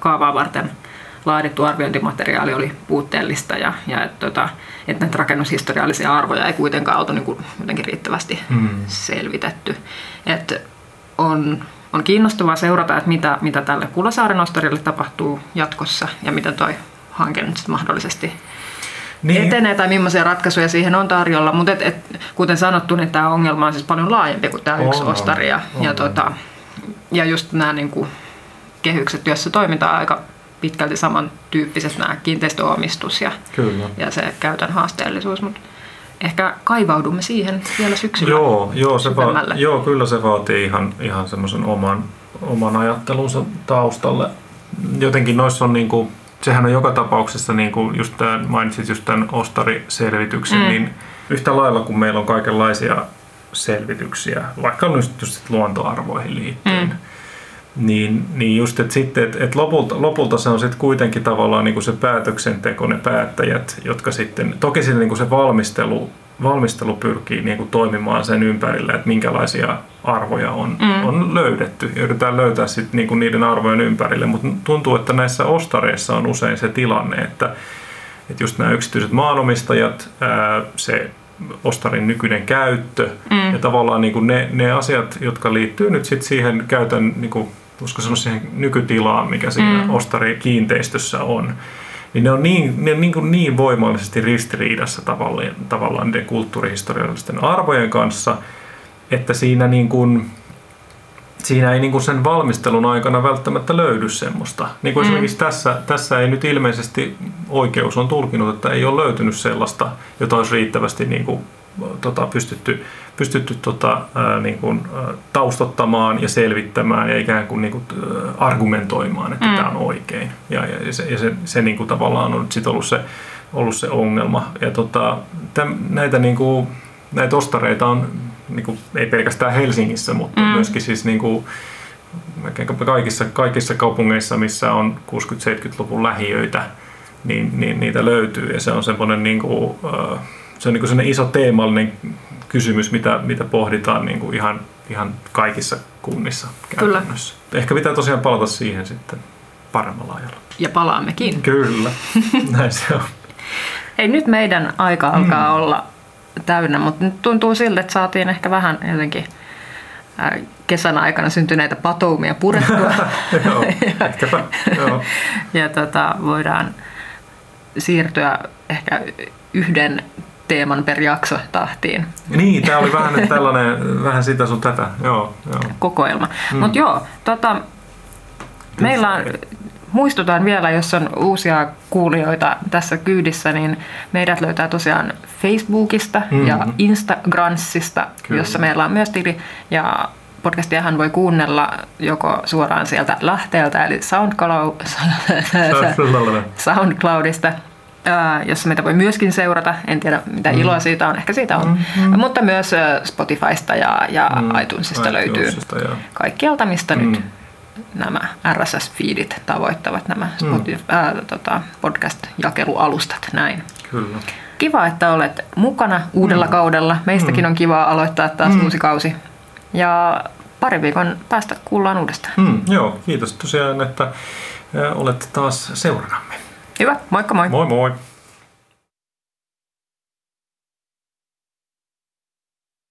kaavaa varten – laadittu arviointimateriaali oli puutteellista ja, ja että, tota, että näitä rakennushistoriallisia arvoja ei kuitenkaan oltu niin kuin jotenkin riittävästi mm. selvitetty. Että on, on kiinnostavaa seurata, että mitä, mitä tälle Kulosaaren ostarille tapahtuu jatkossa ja mitä toi hanke nyt mahdollisesti niin. etenee tai millaisia ratkaisuja siihen on tarjolla. Mutta et, et, kuten sanottu, niin tämä ongelma on siis paljon laajempi kuin tämä yksi ostari. Ja, ja, tota, ja just nämä niin kuin, kehykset, joissa toimitaan aika pitkälti samantyyppiset nämä kiinteistöomistus ja, Kyllä. ja se käytön haasteellisuus, mutta ehkä kaivaudumme siihen vielä syksyllä. Joo, joo, se va- joo kyllä se vaatii ihan, ihan semmoisen oman, oman ajattelunsa taustalle. Jotenkin noissa on niin kuin, sehän on joka tapauksessa, niin kuin just tämän, mainitsit just tämän ostariselvityksen, mm. niin yhtä lailla kun meillä on kaikenlaisia selvityksiä, vaikka just, just luontoarvoihin liittyen, mm niin, niin just, että sitten, että, että lopulta, lopulta se on sitten kuitenkin tavallaan niin kuin se päätöksenteko, ne päättäjät, jotka sitten, toki siinä niin kuin se valmistelu, valmistelu pyrkii niin kuin toimimaan sen ympärillä, että minkälaisia arvoja on, mm. on löydetty. Yritetään löytää sitten niin kuin niiden arvojen ympärille, mutta tuntuu, että näissä ostareissa on usein se tilanne, että, että just nämä yksityiset maanomistajat, ää, se ostarin nykyinen käyttö mm. ja tavallaan niin kuin ne, ne asiat, jotka liittyy nyt sitten siihen käytön niin kuin voisiko sanoa siihen nykytilaan, mikä siinä mm. ostarikiinteistössä on, niin ne on niin, ne on niin, kuin niin voimallisesti ristiriidassa tavallaan, tavallaan niiden kulttuurihistoriallisten arvojen kanssa, että siinä, niin kuin, siinä ei niin kuin sen valmistelun aikana välttämättä löydy semmoista. Niin kuin mm. esimerkiksi tässä, tässä ei nyt ilmeisesti oikeus on tulkinut, että ei ole löytynyt sellaista, jota olisi riittävästi niin kuin, tota, pystytty pystytty tota, ää, niin kuin, taustottamaan ja selvittämään ja ikään kuin, niin kuin argumentoimaan, että mm. tämä on oikein. Ja, ja se, ja se, se niin kuin tavallaan on sit ollut se, ollut se ongelma. Ja tota, täm, näitä, niin kuin, näitä ostareita on niin kuin, ei pelkästään Helsingissä, mutta mm. myöskin siis niin kuin, kaikissa, kaikissa kaupungeissa, missä on 60-70-luvun lähiöitä, niin, niin niitä löytyy. Ja se on semmoinen niin kuin, se on niin kuin iso teemallinen kysymys, mitä, mitä pohditaan niin kuin ihan, ihan kaikissa kunnissa käytännössä. Kyllä. Ehkä pitää tosiaan palata siihen sitten paremmalla ajalla. Ja palaammekin. Kyllä, näin se on. Hei, nyt meidän aika alkaa mm. olla täynnä, mutta nyt tuntuu siltä, että saatiin ehkä vähän jotenkin kesän aikana syntyneitä patoumia purettua. Joo, ehkäpä. Joo. ja tota, voidaan siirtyä ehkä yhden teeman per jakso tahtiin. Niin, tämä oli vähän tällainen, vähän sitä sun tätä, joo. joo. Kokoelma. Mm. Mutta joo, tota, meillä on, muistutan vielä, jos on uusia kuulijoita tässä kyydissä, niin meidät löytää tosiaan Facebookista mm-hmm. ja Instagramsista, Kyllä. jossa meillä on myös tili. Ja podcastiahan voi kuunnella joko suoraan sieltä lähteeltä, eli SoundCloud, SoundCloudista, jossa meitä voi myöskin seurata. En tiedä, mitä mm. iloa siitä on, ehkä siitä on. Mm-hmm. Mutta myös Spotifysta ja, ja mm. iTunesista löytyy joo. kaikkialta, mistä mm. nyt nämä RSS-feedit tavoittavat nämä Spotify, mm. ää, tota, podcast-jakelualustat. Näin. Kyllä. Kiva, että olet mukana uudella mm. kaudella. Meistäkin mm. on kiva aloittaa taas mm. uusi kausi. Ja pari viikon päästä kuullaan uudestaan. Mm, joo, kiitos tosiaan, että olet taas seuranamme. Hyvä, moikka moi. Moi moi.